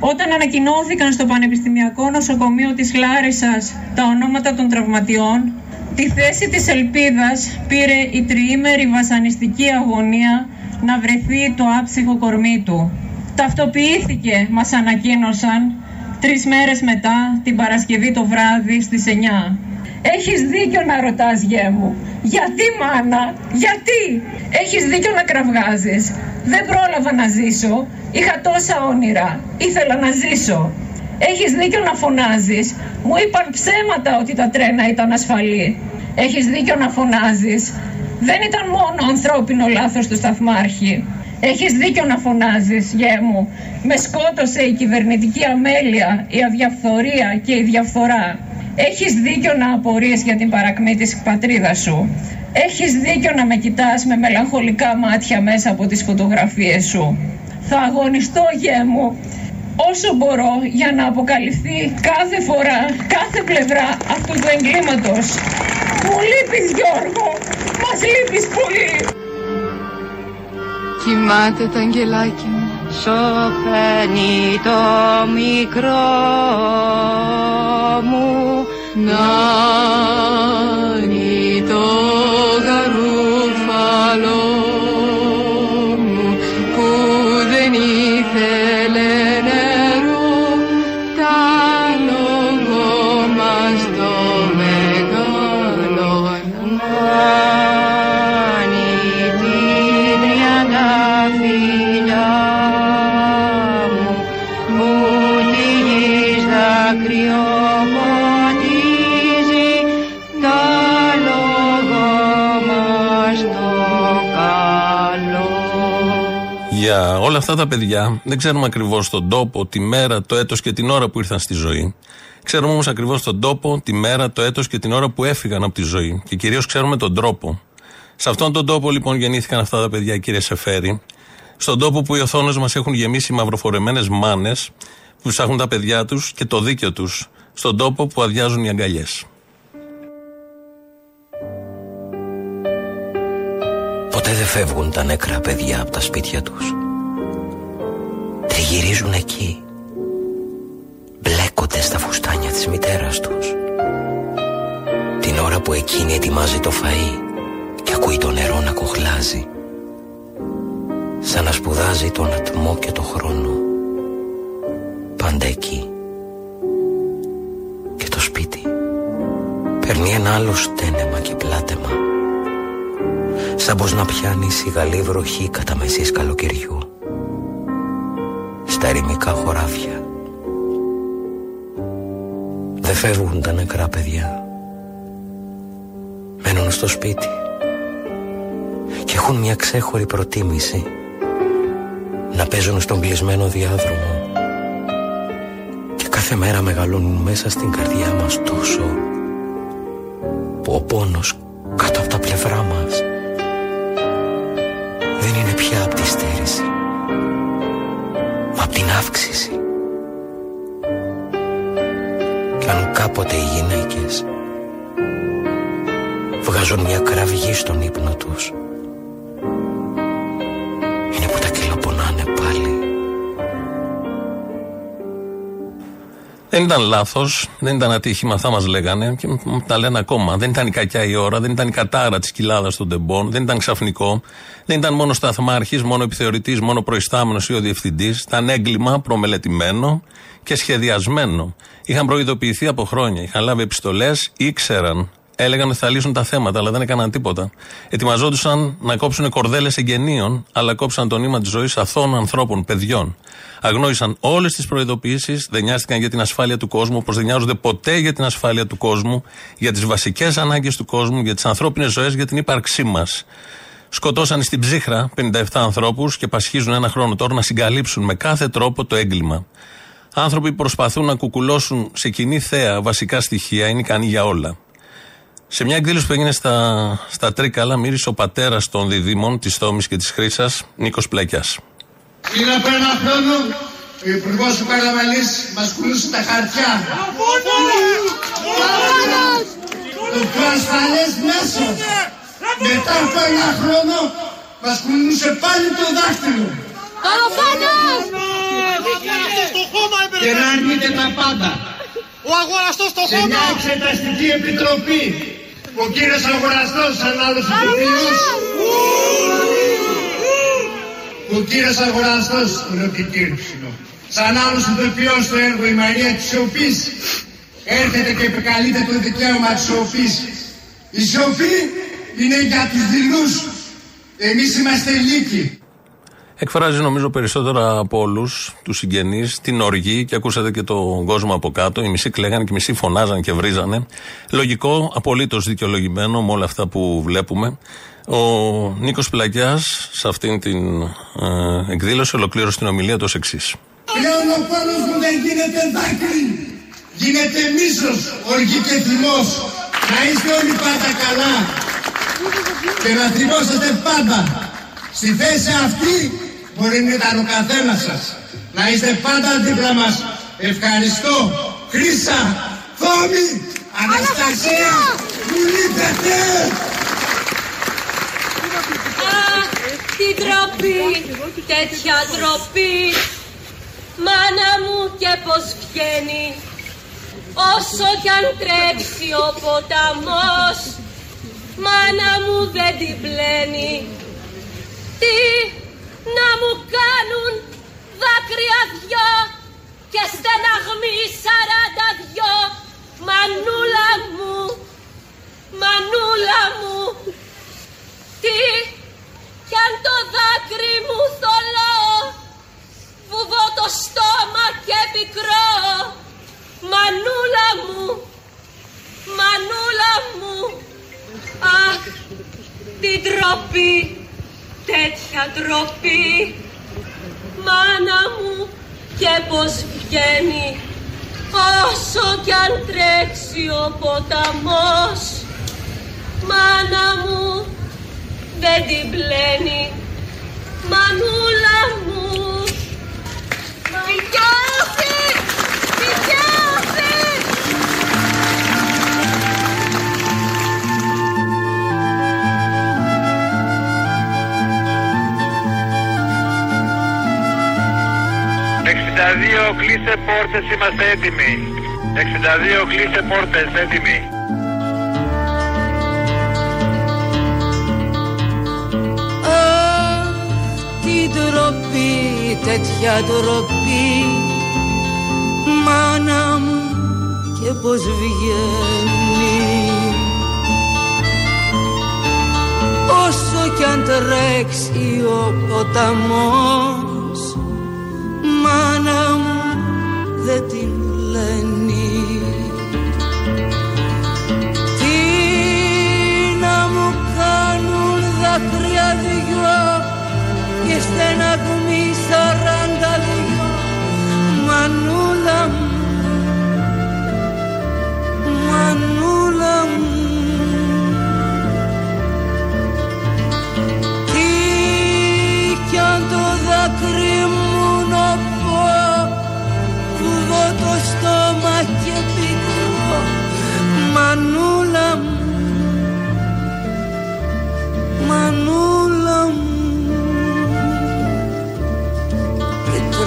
όταν ανακοινώθηκαν στο Πανεπιστημιακό Νοσοκομείο της Λάρισας τα ονόματα των τραυματιών, τη θέση της ελπίδας πήρε η τριήμερη βασανιστική αγωνία να βρεθεί το άψυχο κορμί του. Ταυτοποιήθηκε, μας ανακοίνωσαν, τρεις μέρες μετά, την Παρασκευή το βράδυ στις 9. Έχεις δίκιο να ρωτάς γέ μου. Γιατί μάνα, γιατί; Έχεις δίκιο να κραυγάζεις. Δεν πρόλαβα να ζήσω. Είχα τόσα όνειρα. Ήθελα να ζήσω. Έχεις δίκιο να φωνάζεις. Μου είπαν ψέματα ότι τα τρένα ήταν ασφαλή. Έχεις δίκιο να φωνάζεις. Δεν ήταν μόνο ανθρώπινο λάθος του σταθμάρχη. Έχεις δίκιο να φωνάζεις, γέ μου. Με σκότωσε η κυβερνητική αμέλεια, η αδιαφθορία και η διαφθορά. Έχεις δίκιο να απορείς για την παρακμή της πατρίδας σου. Έχεις δίκιο να με κοιτάς με μελαγχολικά μάτια μέσα από τις φωτογραφίες σου. Θα αγωνιστώ, γέ μου, όσο μπορώ για να αποκαλυφθεί κάθε φορά, κάθε πλευρά αυτού του εγκλήματος. Μου λείπεις Γιώργο, μας λείπεις πολύ. Κοιμάται το αγγελάκι μου. Σωπαίνει το μικρό μου Νάνι το γαρούφαλο όλα αυτά τα παιδιά δεν ξέρουμε ακριβώς τον τόπο, τη μέρα, το έτος και την ώρα που ήρθαν στη ζωή. Ξέρουμε όμως ακριβώς τον τόπο, τη μέρα, το έτος και την ώρα που έφυγαν από τη ζωή. Και κυρίως ξέρουμε τον τρόπο. Σε αυτόν τον τόπο λοιπόν γεννήθηκαν αυτά τα παιδιά, κύριε Σεφέρη. Στον τόπο που οι οθόνες μας έχουν γεμίσει μαυροφορεμένε μάνες που ψάχνουν τα παιδιά τους και το δίκιο τους στον τόπο που αδειάζουν οι αγκαλιές. Ποτέ δεν φεύγουν τα νεκρά παιδιά από τα σπίτια τους. Τριγυρίζουν εκεί. Μπλέκονται στα φουστάνια της μητέρας τους. Την ώρα που εκείνη ετοιμάζει το φαΐ και ακούει το νερό να κοχλάζει. Σαν να σπουδάζει τον ατμό και το χρόνο. Πάντα εκεί. Και το σπίτι παίρνει ένα άλλο στένεμα και πλάτεμα. Σαν πως να πιάνει σιγαλή βροχή κατά μεσής καλοκαιριού. Στα ερημικά χωράφια. Δεν φεύγουν τα νεκρά παιδιά. Μένουν στο σπίτι. Και έχουν μια ξέχωρη προτίμηση να παίζουν στον κλεισμένο διάδρομο και κάθε μέρα μεγαλώνουν μέσα στην καρδιά μας τόσο που ο πόνος κάτω από τα πλευρά μας αύξηση. Και αν κάποτε οι γυναίκες βγάζουν μια κραυγή στον ύπνο τους Δεν ήταν λάθος, δεν ήταν ατύχημα, αυτά μας λέγανε και μου τα λένε ακόμα. Δεν ήταν η κακιά η ώρα, δεν ήταν η κατάρα της κοιλάδας των τεμπών, δεν ήταν ξαφνικό, δεν ήταν μόνο σταθμάρχης, μόνο επιθεωρητής, μόνο προϊστάμενος ή ο διευθυντής. Ήταν έγκλημα προμελετημένο και σχεδιασμένο. Είχαν προειδοποιηθεί από χρόνια, είχαν λάβει επιστολές, ήξεραν έλεγαν ότι θα λύσουν τα θέματα, αλλά δεν έκαναν τίποτα. Ετοιμαζόντουσαν να κόψουν κορδέλες εγγενείων, αλλά κόψαν το νήμα της ζωής αθώων ανθρώπων, παιδιών. Αγνόησαν όλες τις προειδοποιήσεις, δεν νοιάστηκαν για την ασφάλεια του κόσμου, όπως δεν νοιάζονται ποτέ για την ασφάλεια του κόσμου, για τις βασικές ανάγκες του κόσμου, για τις ανθρώπινες ζωές, για την ύπαρξή μας. Σκοτώσαν στην ψύχρα 57 ανθρώπους και πασχίζουν ένα χρόνο τώρα να συγκαλύψουν με κάθε τρόπο το έγκλημα. Άνθρωποι που προσπαθούν να κουκουλώσουν σε κοινή θέα βασικά στοιχεία είναι ικανοί για όλα. Σε μια εκδήλωση που έγινε στα, στα Τρίκαλα, μίλησε ο πατέρας των διδήμων της Θόμης και της Χρήσας, Νίκος Πλακιά. Πριν από ένα χρόνο, ο Υπουργός του Καραμαλή μας πουλούσε τα χαρτιά. Το πιο ασφαλές μέσος. Μετά από ένα χρόνο, μας πουλούσε πάλι το δάχτυλο. Και να αρνείτε τα πάντα. Ο αγοραστός στο Σε μια εξεταστική επιτροπή ο κύριος αγοραστός σαν άλλος ηθοποιούς ο κύριος αγοραστός είναι ο κύριος σαν άλλος ηθοποιός στο έργο η Μαρία της Σοφής έρχεται και επικαλείται το δικαίωμα της Σοφής η Σοφή είναι για τους δειλούς. Εμείς είμαστε λύκοι Εκφράζει νομίζω περισσότερα από όλους τους συγγενείς την οργή και ακούσατε και τον κόσμο από κάτω. Οι μισοί κλαίγανε και οι μισοί φωνάζαν και βρίζανε. Λογικό, απολύτως δικαιολογημένο με όλα αυτά που βλέπουμε. Ο Νίκος Πλακιάς σε αυτήν την ε, εκδήλωση ολοκλήρωσε την ομιλία του ως εξής. Πλέον ο πόνος μου δεν γίνεται δάκρυ, γίνεται μίσος, οργή και θυμός. Να είστε όλοι πάντα καλά και να θυμόσαστε πάντα. Στη θέση αυτή μπορεί να ήταν ο καθένας σας. Να είστε πάντα δίπλα μας. Ευχαριστώ. Χρύσα, Θόμη, Αναστασία, Βουλίπετε. Αχ, τι ντροπή, τέτοια ντροπή Μάνα μου και πως βγαίνει Όσο κι αν τρέξει ο ποταμός Μάνα μου δεν την πλένει Τι να μου κάνουν δάκρυα δυο Και στεναγμή σαράντα δυο. Μανούλα μου, μανούλα μου Τι κι αν το δάκρυ μου θολό Βουβώ το στόμα και πικρό Μανούλα μου, μανούλα μου Αχ, τι ντροπή, τέτοια ντροπή. Μάνα μου και πως βγαίνει Όσο κι αν τρέξει ο ποταμός. Μάνα μου δεν την πλένει. Μανούλα μου κλείσε πόρτες, είμαστε έτοιμοι. 62 κλείσε πόρτες, έτοιμοι. Αχ, τι ντροπή, τέτοια ντροπή Μάνα μου και πως βγαίνει Όσο κι αν τρέξει ο ποταμός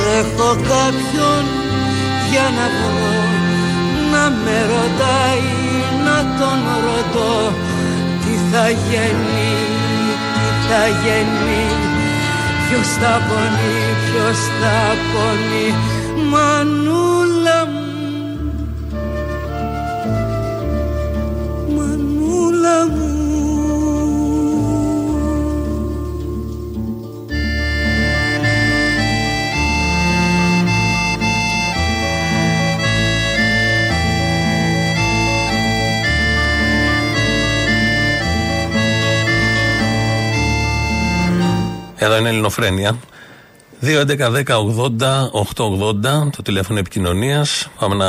Και τρέχω κάποιον για να βρω να με ρωτάει να τον ρωτώ. Τι θα γίνει, τι θα γίνει ποιος θα πονεί, ποιος θα πονεί. Μανούλα Εδώ είναι η Ελληνοφρένεια. 2.11.10.80.880 το τηλέφωνο επικοινωνίας. Πάμε να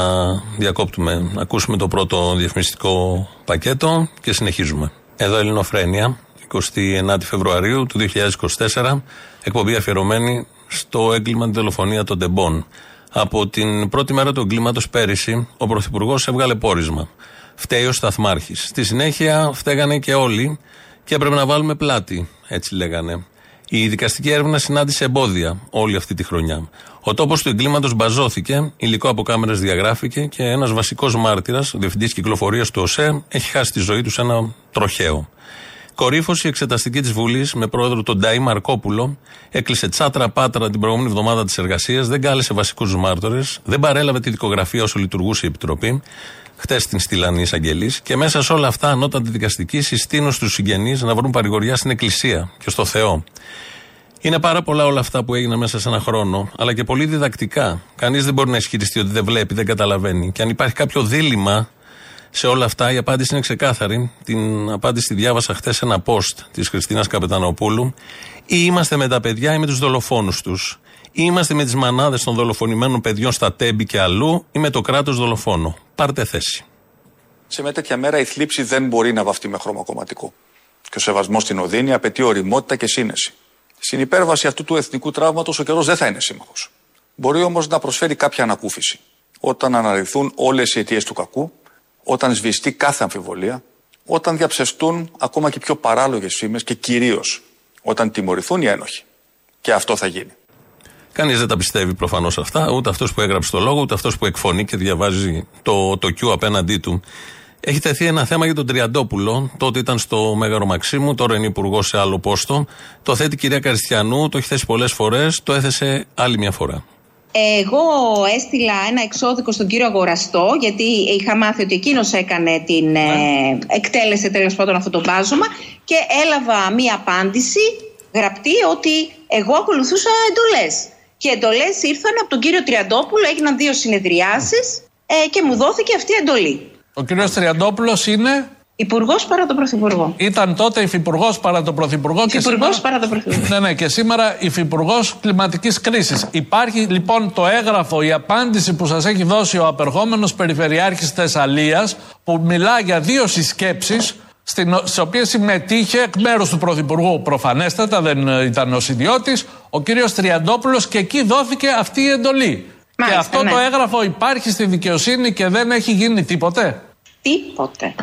διακόπτουμε, να ακούσουμε το πρώτο διαφημιστικό πακέτο και συνεχίζουμε. Εδώ Ελληνοφρένεια, 29 Φεβρουαρίου του 2024, εκπομπή αφιερωμένη στο έγκλημα τη δολοφονία των Τεμπών. Από την πρώτη μέρα του εγκλήματος πέρυσι, ο Πρωθυπουργός έβγαλε πόρισμα. Φταίει ο Σταθμάρχης. Στη συνέχεια φταίγανε και όλοι και έπρεπε να βάλουμε πλάτη, έτσι λέγανε. Η δικαστική έρευνα συνάντησε εμπόδια όλη αυτή τη χρονιά. Ο τόπος του εγκλήματος μπαζώθηκε, υλικό από κάμερες διαγράφηκε και ένας βασικός μάρτυρας, ο διευθυντής κυκλοφορίας του ΟΣΕ, έχει χάσει τη ζωή του σε ένα τροχαίο. Κορύφωση εξεταστική της Βουλής με πρόεδρο τον Ντάι Μαρκόπουλο έκλεισε τσάτρα πάτρα την προηγούμενη εβδομάδα της εργασίας, δεν κάλεσε βασικούς μάρτυρες, δεν παρέλαβε τη δικογραφία όσο λειτουργούσε η Επιτροπή. Χτε την στείλαν οι εισαγγελείς και μέσα σε όλα αυτά ανώτατη δικαστική συστήνουν στους συγγενείς να βρουν παρηγοριά στην Εκκλησία και στο Θεό. Είναι πάρα πολλά όλα αυτά που έγιναν μέσα σε ένα χρόνο, αλλά και πολύ διδακτικά. Κανείς δεν μπορεί να ισχυριστεί ότι δεν βλέπει, δεν καταλαβαίνει. Και αν υπάρχει κάποιο δίλημα σε όλα αυτά, η απάντηση είναι ξεκάθαρη. Την απάντηση τη διάβασα χθες σε ένα post της Χριστίνας Καπετανοπούλου. Ή είμαστε με τα παιδιά ή με τους δολοφόνους τους. Ή είμαστε με τις μανάδες των δολοφονημένων παιδιών στα τέμπη και αλλού ή με το κράτος δολοφόνο. Πάρτε θέση. Σε μια τέτοια μέρα η θλίψη δεν μπορεί να βαφτεί με χρώμα κομματικό. Και ο σεβασμός στην οδύνη απαιτεί οριμότητα και σύνεση. Στην υπέρβαση αυτού του εθνικού τραύματος ο καιρός δεν θα είναι σύμμαχος. Μπορεί όμως να προσφέρει κάποια ανακούφιση. Όταν αναρριθούν όλες οι αιτίες του κακού, όταν σβηστεί κάθε αμφιβολία, όταν διαψευστούν ακόμα και πιο παράλογες φήμες και κυρίως όταν τιμωρηθούν οι ένοχοι. Και αυτό θα γίνει. Κανείς δεν τα πιστεύει προφανώς αυτά, ούτε αυτός που έγραψε το λόγο, ούτε αυτός που εκφωνεί και διαβάζει το, το Q απέναντί του. Έχει τεθεί ένα θέμα για τον Τριαντόπουλο. Τότε ήταν στο Μέγαρο Μαξίμου, τώρα είναι υπουργός σε άλλο πόστο. Το θέτει η κυρία Καριστιανού, το έχει θέσει πολλές φορές, το έθεσε άλλη μια φορά. Εγώ έστειλα ένα εξώδικο στον κύριο Αγοραστό, γιατί είχα μάθει ότι εκείνος έκανε την. Ε, εκτέλεσε τέλος πάντων αυτό το μπάζωμα και έλαβα μία απάντηση γραπτή ότι εγώ ακολουθούσα εντολές. Και εντολές ήρθαν από τον κύριο Τριαντόπουλο, έγιναν δύο συνεδριάσεις ε, και μου δόθηκε αυτή η εντολή. Ο κύριος Τριαντόπουλος είναι; Υπουργός παρά τον Πρωθυπουργό. Ήταν τότε υφυπουργός παρά τον Πρωθυπουργό και Υφυπουργός σήμερα. παρά τον Πρωθυπουργό. Ναι, ναι, και σήμερα υφυπουργός κλιματικής κρίσης. Υπάρχει λοιπόν το έγγραφο, η απάντηση που σας έχει δώσει ο απερχόμενος Περιφερειάρχης Θεσσαλίας, που μιλά για δύο συσκέψεις, στις οποίες συμμετείχε εκ μέρους του Πρωθυπουργού, προφανέστατα δεν ε, ήταν ο ιδιώτη, ο κύριος Τριαντόπουλος, και εκεί δόθηκε αυτή η εντολή. Μάλιστα, και αυτό ναι. το έγγραφο υπάρχει στη δικαιοσύνη και δεν έχει γίνει τίποτε; Τίποτε.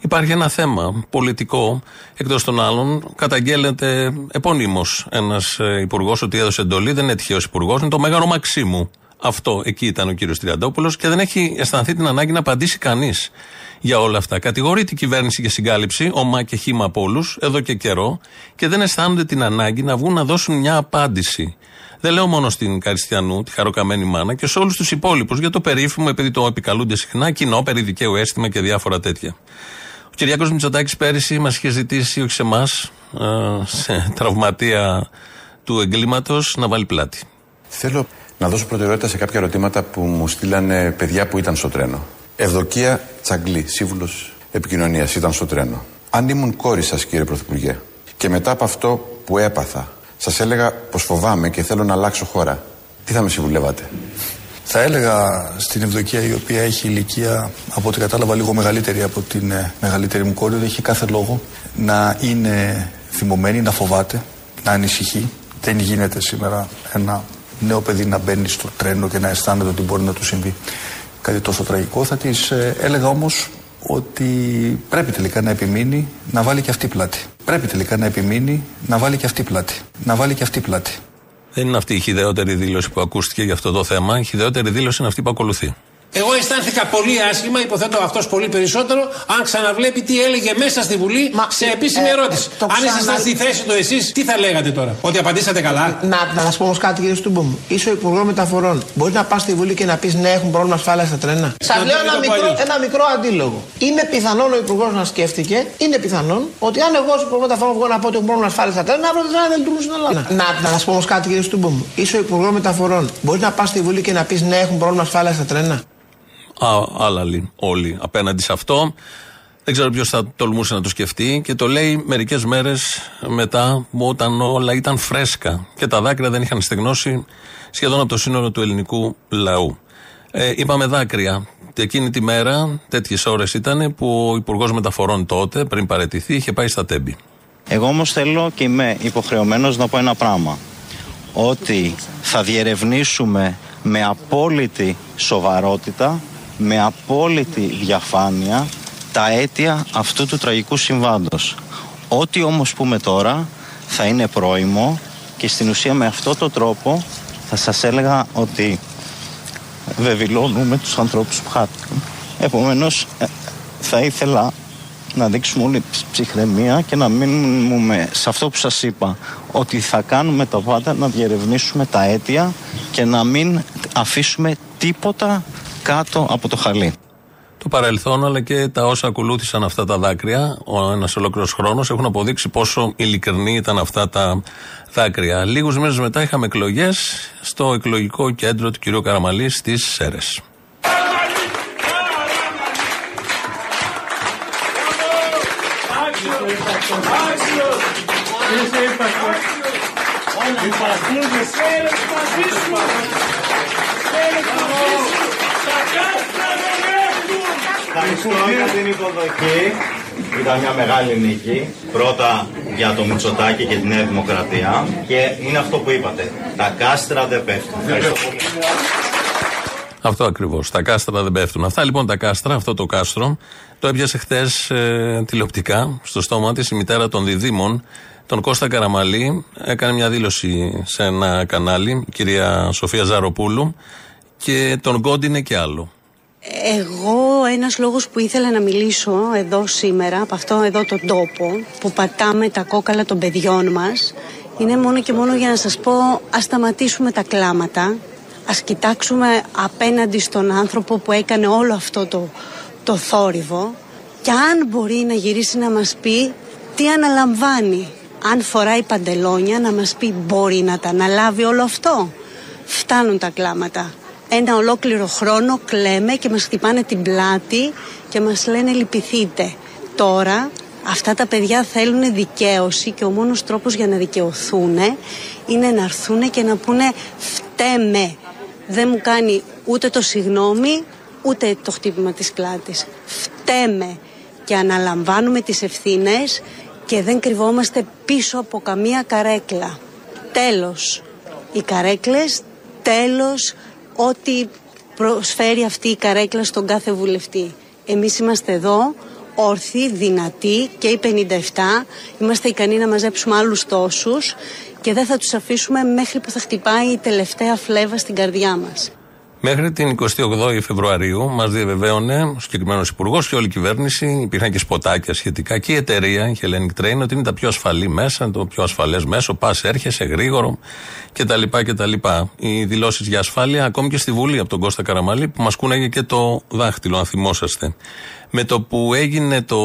Υπάρχει ένα θέμα πολιτικό, εκτός των άλλων. Καταγγέλλεται επωνύμω ένας υπουργός ότι έδωσε εντολή, δεν είναι τυχαίος υπουργός, είναι το Μέγαρο Μαξίμου. Αυτό εκεί ήταν ο κύριος Τριαντόπουλος και δεν έχει αισθανθεί την ανάγκη να απαντήσει κανείς για όλα αυτά. Κατηγορεί την κυβέρνηση για συγκάλυψη, ομά και χήμα από όλους, εδώ και καιρό, και δεν αισθάνονται την ανάγκη να βγουν να δώσουν μια απάντηση. Δεν λέω μόνο στην Καριστιανού, τη χαροκαμένη μάνα, και σε όλους τους υπόλοιπους για το περίφημο, επειδή το επικαλούνται συχνά, κοινό περί δικαίου αίσθημα και διάφορα τέτοια. Ο Κυριάκο Μητσοτάκης πέρυσι μας είχε ζητήσει, όχι σε εμάς, σε τραυματία του εγκλήματος, να βάλει πλάτη. Θέλω να δώσω προτεραιότητα σε κάποια ερωτήματα που μου στείλανε παιδιά που ήταν στο τρένο. Ευδοκία Τσαγκλή, σύμβουλος επικοινωνίας, ήταν στο τρένο. Αν ήμουν κόρη σας, κύριε Πρωθυπουργέ, και μετά από αυτό που έπαθα, σας έλεγα πως φοβάμαι και θέλω να αλλάξω χώρα, τι θα με συμβουλεύατε; Θα έλεγα στην Ευδοκία η οποία έχει ηλικία από ό,τι κατάλαβα λίγο μεγαλύτερη από την ε, μεγαλύτερη μου κόρη ότι έχει κάθε λόγο να είναι θυμωμένη, να φοβάται, να ανησυχεί. Δεν γίνεται σήμερα ένα νέο παιδί να μπαίνει στο τρένο και να αισθάνεται ότι μπορεί να του συμβεί κάτι τόσο τραγικό. Θα της ε, έλεγα όμως ότι πρέπει τελικά να επιμείνει να βάλει και αυτή πλάτη. Πρέπει τελικά να επιμείνει να βάλει και αυτή πλάτη. Να βάλει και αυτή πλάτη. Δεν είναι αυτή η χιδεότερη δήλωση που ακούστηκε για αυτό το θέμα. Η χιδεότερη δήλωση είναι αυτή που ακολουθεί. Εγώ αισθάνθηκα πολύ άσχημα, υποθέτω αυτός πολύ περισσότερο, αν ξαναβλέπει τι έλεγε μέσα στη Βουλή σε επίσημη ε, ερώτηση. το αν ξανα- ήσασταν στη θέση του εσείς, τι θα λέγατε τώρα, Ότι απαντήσατε καλά; Να, να σα πω όμως κάτι, κύριε Στούμπο μου. Είσαι ο Υπουργός Μεταφορών. Μπορείς να πας στη Βουλή και να πεις ναι, έχουν πρόβλημα ασφάλεια στα τρένα. Σας Να λέω το ένα πω μικρό, αλλιώς. ένα μικρό αντίλογο. Είναι πιθανόν ο Υπουργός να σκέφτηκε, είναι πιθανόν ότι αν εγώ ως Υπουργός Μεταφορών βγω να πω ότι έχουν πρόβλημα ασφάλεια στα τρένα, αύριο τα τρένα δεν λειτουργούν στην Ελλάδα. Να, να σα πω όμως κάτι, κύριε Στούμπο μου. Είσαι ο Υπουργός Μεταφορών. Μπορείς να πας στη Βουλή και να πεις ναι, έχουν πρόβλημα ασφάλεια στα τρένα. Α, άλλα λι- όλοι απέναντι σε αυτό. Δεν ξέρω ποιος θα τολμούσε να το σκεφτεί και το λέει μερικές μέρες μετά όταν όλα ήταν φρέσκα και τα δάκρυα δεν είχαν στεγνώσει σχεδόν από το σύνολο του ελληνικού λαού. Ε, είπαμε δάκρυα. Εκείνη τη μέρα, τέτοιες ώρες ήταν που ο Υπουργός Μεταφορών τότε, πριν παρετηθεί, είχε πάει στα τέμπη. Εγώ όμως θέλω και είμαι υποχρεωμένος να πω ένα πράγμα. Ότι θα διερευνήσουμε με απόλυτη σοβαρότητα, με απόλυτη διαφάνεια τα αίτια αυτού του τραγικού συμβάντος. Ό,τι όμως πούμε τώρα θα είναι πρόημο και στην ουσία με αυτό το τρόπο θα σας έλεγα ότι βεβηλώνουμε τους ανθρώπους που χάθηκαν. Επομένως ε, θα ήθελα να δείξουμε όλη ψυχραιμία και να μείνουμε σε αυτό που σας είπα ότι θα κάνουμε τα πάντα να διερευνήσουμε τα αίτια και να μην αφήσουμε τίποτα κάτω από το χαλί. Το παρελθόν αλλά και τα όσα ακολούθησαν αυτά τα δάκρυα, ο ένας ολόκληρος χρόνος, έχουν αποδείξει πόσο ειλικρινή ήταν αυτά τα δάκρυα. Λίγους μήνες μετά είχαμε εκλογές στο εκλογικό κέντρο του κ. Καραμαλή στις Σέρες. Ευχαριστώ για την υποδοχή. Ήταν μια μεγάλη νίκη. Πρώτα για το Μητσοτάκη και τη Νέα Δημοκρατία. Και είναι αυτό που είπατε. Τα κάστρα δεν πέφτουν. Ευχαριστώ πολύ. Αυτό ακριβώς. Τα κάστρα δεν πέφτουν. Αυτά λοιπόν τα κάστρα, αυτό το κάστρο, το έπιασε χθες ε, τηλεοπτικά στο στόμα της η μητέρα των διδήμων, τον Κώστα Καραμαλή. Έκανε μια δήλωση σε ένα κανάλι, η κυρία Σοφία Ζαροπούλου, και τον κόντινε και άλλο. Εγώ ένας λόγος που ήθελα να μιλήσω εδώ σήμερα, από αυτό εδώ τον τόπο, που πατάμε τα κόκαλα των παιδιών μας, είναι μόνο και μόνο για να σας πω ας σταματήσουμε τα κλάματα, ας κοιτάξουμε απέναντι στον άνθρωπο που έκανε όλο αυτό το, το θόρυβο και αν μπορεί να γυρίσει να μας πει τι αναλαμβάνει. Αν φοράει παντελόνια να μας πει μπορεί να τα αναλάβει όλο αυτό. Φτάνουν τα κλάματα. Ένα ολόκληρο χρόνο κλαίμε και μας χτυπάνε την πλάτη και μας λένε λυπηθείτε. Τώρα αυτά τα παιδιά θέλουν δικαίωση και ο μόνος τρόπος για να δικαιωθούν είναι να έρθουν και να πούνε φταίμε. Δεν μου κάνει ούτε το συγγνώμη ούτε το χτύπημα της πλάτης. Φταίμε και αναλαμβάνουμε τις ευθύνες και δεν κρυβόμαστε πίσω από καμία καρέκλα. Τέλος. Οι καρέκλες, τέλος ό,τι προσφέρει αυτή η καρέκλα στον κάθε βουλευτή. Εμείς είμαστε εδώ, όρθιοι, δυνατοί και οι 57, είμαστε ικανοί να μαζέψουμε άλλους τόσους και δεν θα τους αφήσουμε μέχρι που θα χτυπάει η τελευταία φλέβα στην καρδιά μας. Μέχρι την 28η Φεβρουαρίου μας διαβεβαίωνε ο συγκεκριμένος υπουργός και όλη η κυβέρνηση, υπήρχαν και σποτάκια σχετικά και η εταιρεία, η Hellenic Train, ότι είναι τα πιο ασφαλή μέσα, το πιο ασφαλές μέσο, πας, έρχεσαι γρήγορο κτλ. κτλ. Οι δηλώσεις για ασφάλεια, ακόμη και στη Βουλή από τον Κώστα Καραμαλή, που μας κούναγε και το δάχτυλο, αν θυμόσαστε. Με το που έγινε το,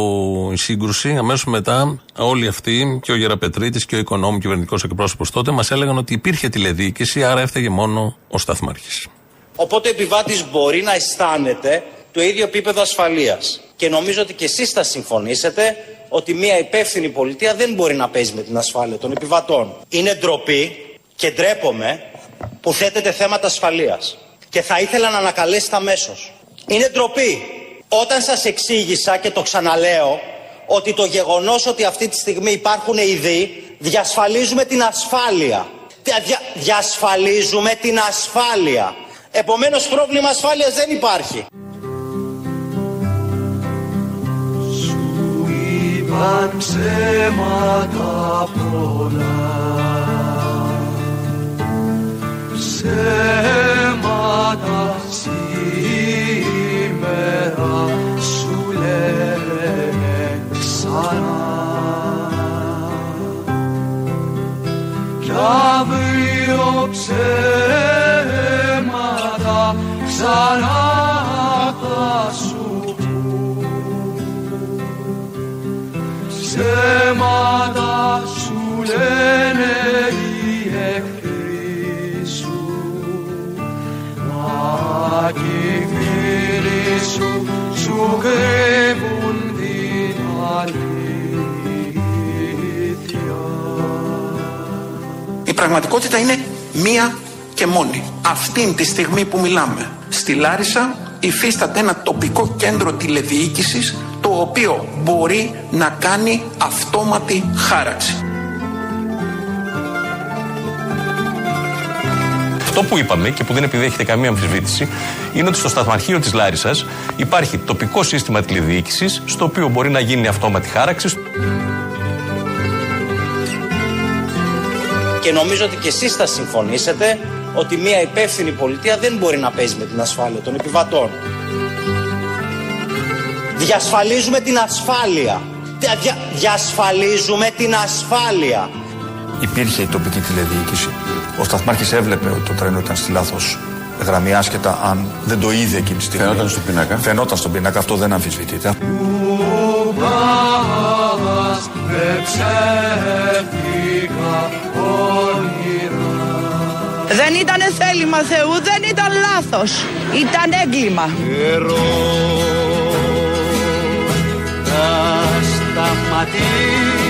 η σύγκρουση, αμέσως μετά όλοι αυτοί, και ο Γεραπετρίτης και ο οικονόμου κυβερνητικός εκπρόσωπος τότε, μας έλεγαν ότι υπήρχε τηλεδιοίκηση, άρα έφταιγε μόνο ο Σταθμάρχης. Οπότε ο επιβάτης μπορεί να αισθάνεται το ίδιο επίπεδο ασφαλείας. Και νομίζω ότι και εσείς θα συμφωνήσετε ότι μια υπεύθυνη πολιτεία δεν μπορεί να παίζει με την ασφάλεια των επιβατών. Είναι ντροπή και ντρέπομαι που θέτετε θέματα ασφαλείας. Και θα ήθελα να ανακαλέσετε αμέσως. Είναι ντροπή όταν σας εξήγησα και το ξαναλέω ότι το γεγονός ότι αυτή τη στιγμή υπάρχουν ειδοί διασφαλίζουμε την ασφάλεια. Δια, διασφαλίζουμε την ασφάλεια. Επομένως πρόβλημα ασφάλειας δεν υπάρχει. Σου είπαν ψέματα πολλά Ψέματα σήμερα σου λένε ξανά Κι αύριο ψέματα ξανά θα σου Ψέματα σου λένε οι εχθροί σου. Μα κι οι φίλοι σου σου κρύβουν την αλήθεια. Η πραγματικότητα είναι μία και μόνη. Αυτήν τη στιγμή που μιλάμε, στη Λάρισα υφίσταται ένα τοπικό κέντρο τηλεδιοίκησης το οποίο μπορεί να κάνει αυτόματη χάραξη. Αυτό που είπαμε και που δεν επιδέχεται καμία αμφισβήτηση είναι ότι στο σταθμαρχείο της Λάρισας υπάρχει τοπικό σύστημα τηλεδιοίκησης στο οποίο μπορεί να γίνει αυτόματη χάραξη. Και νομίζω ότι και εσείς θα συμφωνήσετε ότι μια υπεύθυνη πολιτεία δεν μπορεί να παίζει με την ασφάλεια των επιβατών. Διασφαλίζουμε την ασφάλεια. Δια- δια- διασφαλίζουμε την ασφάλεια. Υπήρχε η τοπική τηλεδιοίκηση. Ο Σταθμάρχης έβλεπε ότι το τρένο ήταν στη λάθος γραμμή, άσχετα αν δεν το είδε εκείνη τη στιγμή. Φαινόταν στον πίνακα. Φαινόταν στον πίνακα, αυτό δεν αμφισβητείται. Που πας με ψεύτικα όνειρα Δεν ήταν θέλημα Θεού, δεν ήταν λάθος. Ήταν έγκλημα. Καιρό να σταματήσεις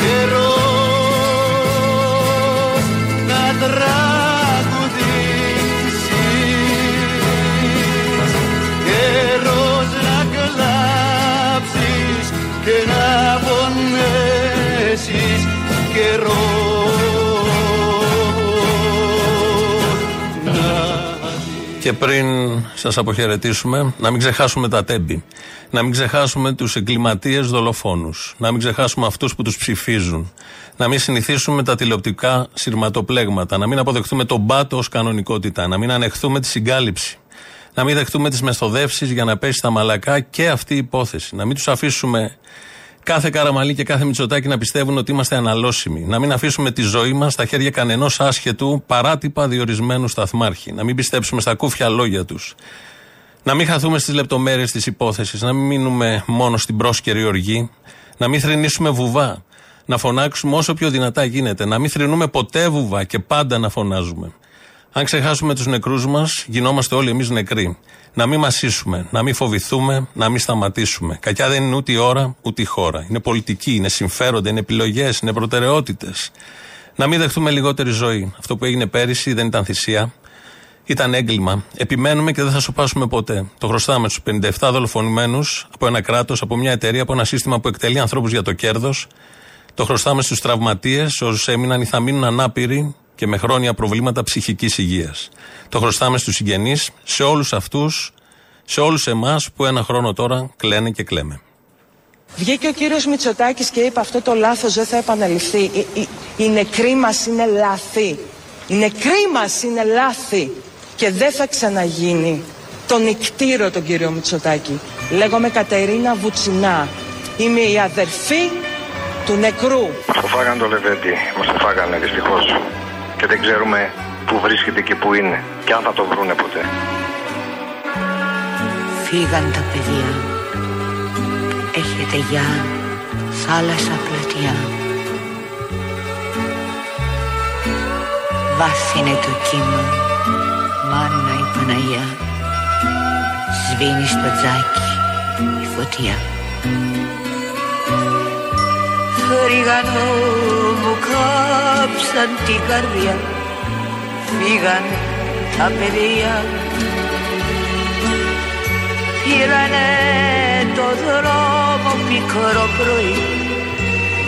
Καιρός να τραγουδήσεις Καιρός να κλάψεις και να πονέσεις Καιρός Και πριν σας αποχαιρετήσουμε, να μην ξεχάσουμε τα τέμπη. Να μην ξεχάσουμε τους εγκληματίες δολοφόνους. Να μην ξεχάσουμε αυτούς που τους ψηφίζουν. Να μην συνηθίσουμε τα τηλεοπτικά σειρματοπλέγματα. Να μην αποδεχτούμε τον πάτο ως κανονικότητα. Να μην ανεχθούμε τη συγκάλυψη. Να μην δεχτούμε τις μεθοδεύσει για να πέσει στα μαλακά και αυτή η υπόθεση. Να μην τους αφήσουμε κάθε καραμαλή και κάθε μυτσοτάκι να πιστεύουν ότι είμαστε αναλώσιμοι. Να μην αφήσουμε τη ζωή μας στα χέρια κανενός άσχετου, παράτυπα διορισμένου σταθμάρχη. Να μην πιστέψουμε στα κούφια λόγια τους. Να μην χαθούμε στις λεπτομέρειες της υπόθεσης. Να μην μείνουμε μόνο στην πρόσκαιρη οργή. Να μην θρυνήσουμε βουβά. Να φωνάξουμε όσο πιο δυνατά γίνεται. Να μην θρυνούμε ποτέ βουβά και πάντα να φωνάζουμε. Αν ξεχάσουμε τους νεκρούς μας, γινόμαστε όλοι εμείς νεκροί. Να μην μασίσουμε, να μην φοβηθούμε, να μην σταματήσουμε. Κακιά δεν είναι ούτε η ώρα, ούτε η χώρα. Είναι πολιτική, είναι συμφέροντα, είναι επιλογές, είναι προτεραιότητες. Να μην δεχτούμε λιγότερη ζωή. Αυτό που έγινε πέρυσι δεν ήταν θυσία. Ήταν έγκλημα. Επιμένουμε και δεν θα σοπάσουμε ποτέ. Το χρωστάμε στου 57 δολοφονημένους από ένα κράτος, από μια εταιρεία, από ένα σύστημα που εκτελεί ανθρώπους για το κέρδος. Το χρωστάμε στους τραυματίες, όσους έμειναν ή θα μείνουν ανάπηροι και με χρόνια προβλήματα ψυχικής υγείας. Το χρωστάμε στους συγγενείς, σε όλους αυτούς, σε όλους εμάς που ένα χρόνο τώρα κλαίνε και κλαίμε. Βγήκε ο κύριος Μητσοτάκης και είπε αυτό το λάθος δεν θα επαναληφθεί. Οι, οι, οι νεκροί μας είναι λαθοί. νεκροί μας είναι λάθη και δεν θα ξαναγίνει. Τον νικτήρο τον κύριο Μητσοτάκη. Λέγομαι Κατερίνα Βουτσινά. Είμαι η αδερφή του νεκρού. Το φάγανε το Λεβέντι. Μας το φάγανε δυστυχώς. Και δεν ξέρουμε πού βρίσκεται και πού είναι. Και αν θα το βρούνε ποτέ. Φύγαν τα παιδιά. Έχετε γεια. Θάλασσα πλατιά Βάθινε το κύμα. Μάνα η Παναγιά. Σβήνει στο τζάκι η φωτιά Φρυγανό μου κάψαν την καρδιά. Φύγαν τα παιδιά. Πήρανε το δρόμο πικρό πρωί.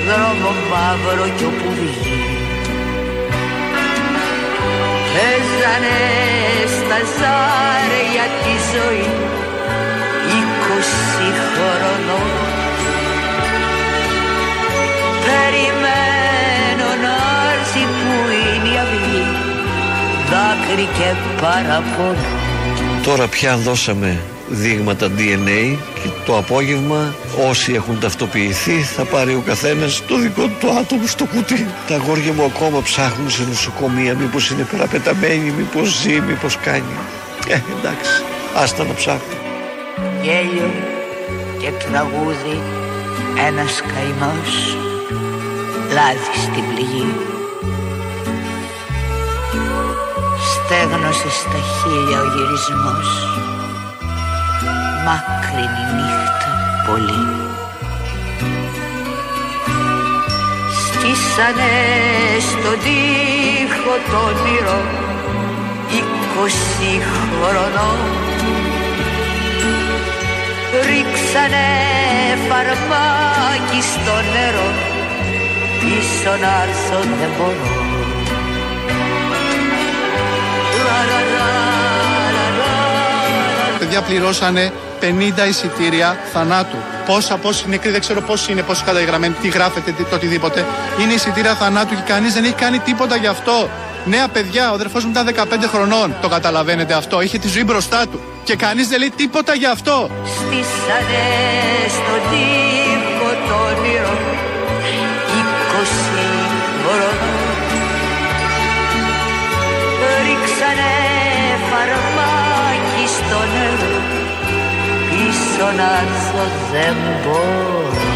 Δρόμο μαύρο κι όπου βγει. Παίζανε στα ζάρια τη ζωή. Είκοσι χρονών Περιμένω να έρθει που είναι η αυγή Δάκρυ και παραπονό Τώρα πια δώσαμε δείγματα DNA και το απόγευμα όσοι έχουν ταυτοποιηθεί θα πάρει ο καθένας το δικό του άτομο στο κουτί. Τα αγόρια μου ακόμα ψάχνουν σε νοσοκομεία μήπως είναι παραπεταμένοι, μήπως ζει, μήπως κάνει. Ε, εντάξει, άστα να ψάχνουν. γέλιο και τραγούδι ένας καημός λάδι στην πληγή. Στέγνωσες στα χείλια ο γυρισμός. Μάκρινη νύχτα πολύ. Στήσανε στον τοίχο το όνειρο είκοσι χρονών. Ρίξανε φαρμάκι στο νερό πίσω να έρθω δεν μπορώ Λα, λα, λα, λα, λα. παιδιά πληρώσανε 50 εισιτήρια θανάτου. Πόσα, πόσοι νεκροί, δεν ξέρω πόσοι είναι, πόσοι καταγεγραμμένοι, τι γράφετε, τι, το οτιδήποτε. Είναι εισιτήρια θανάτου και κανείς δεν έχει κάνει τίποτα γι' αυτό. Νέα παιδιά, ο αδερφός μου ήταν 15 χρονών. Το καταλαβαίνετε αυτό. Είχε τη ζωή μπροστά του. Και κανείς δεν λέει τίποτα γι' αυτό. Στήσανε στον τοίχο το όνειρο είκοσι χρονών Ρίξανε φαρμάκι στο νερό πίσω να έρθω δεν μπορώ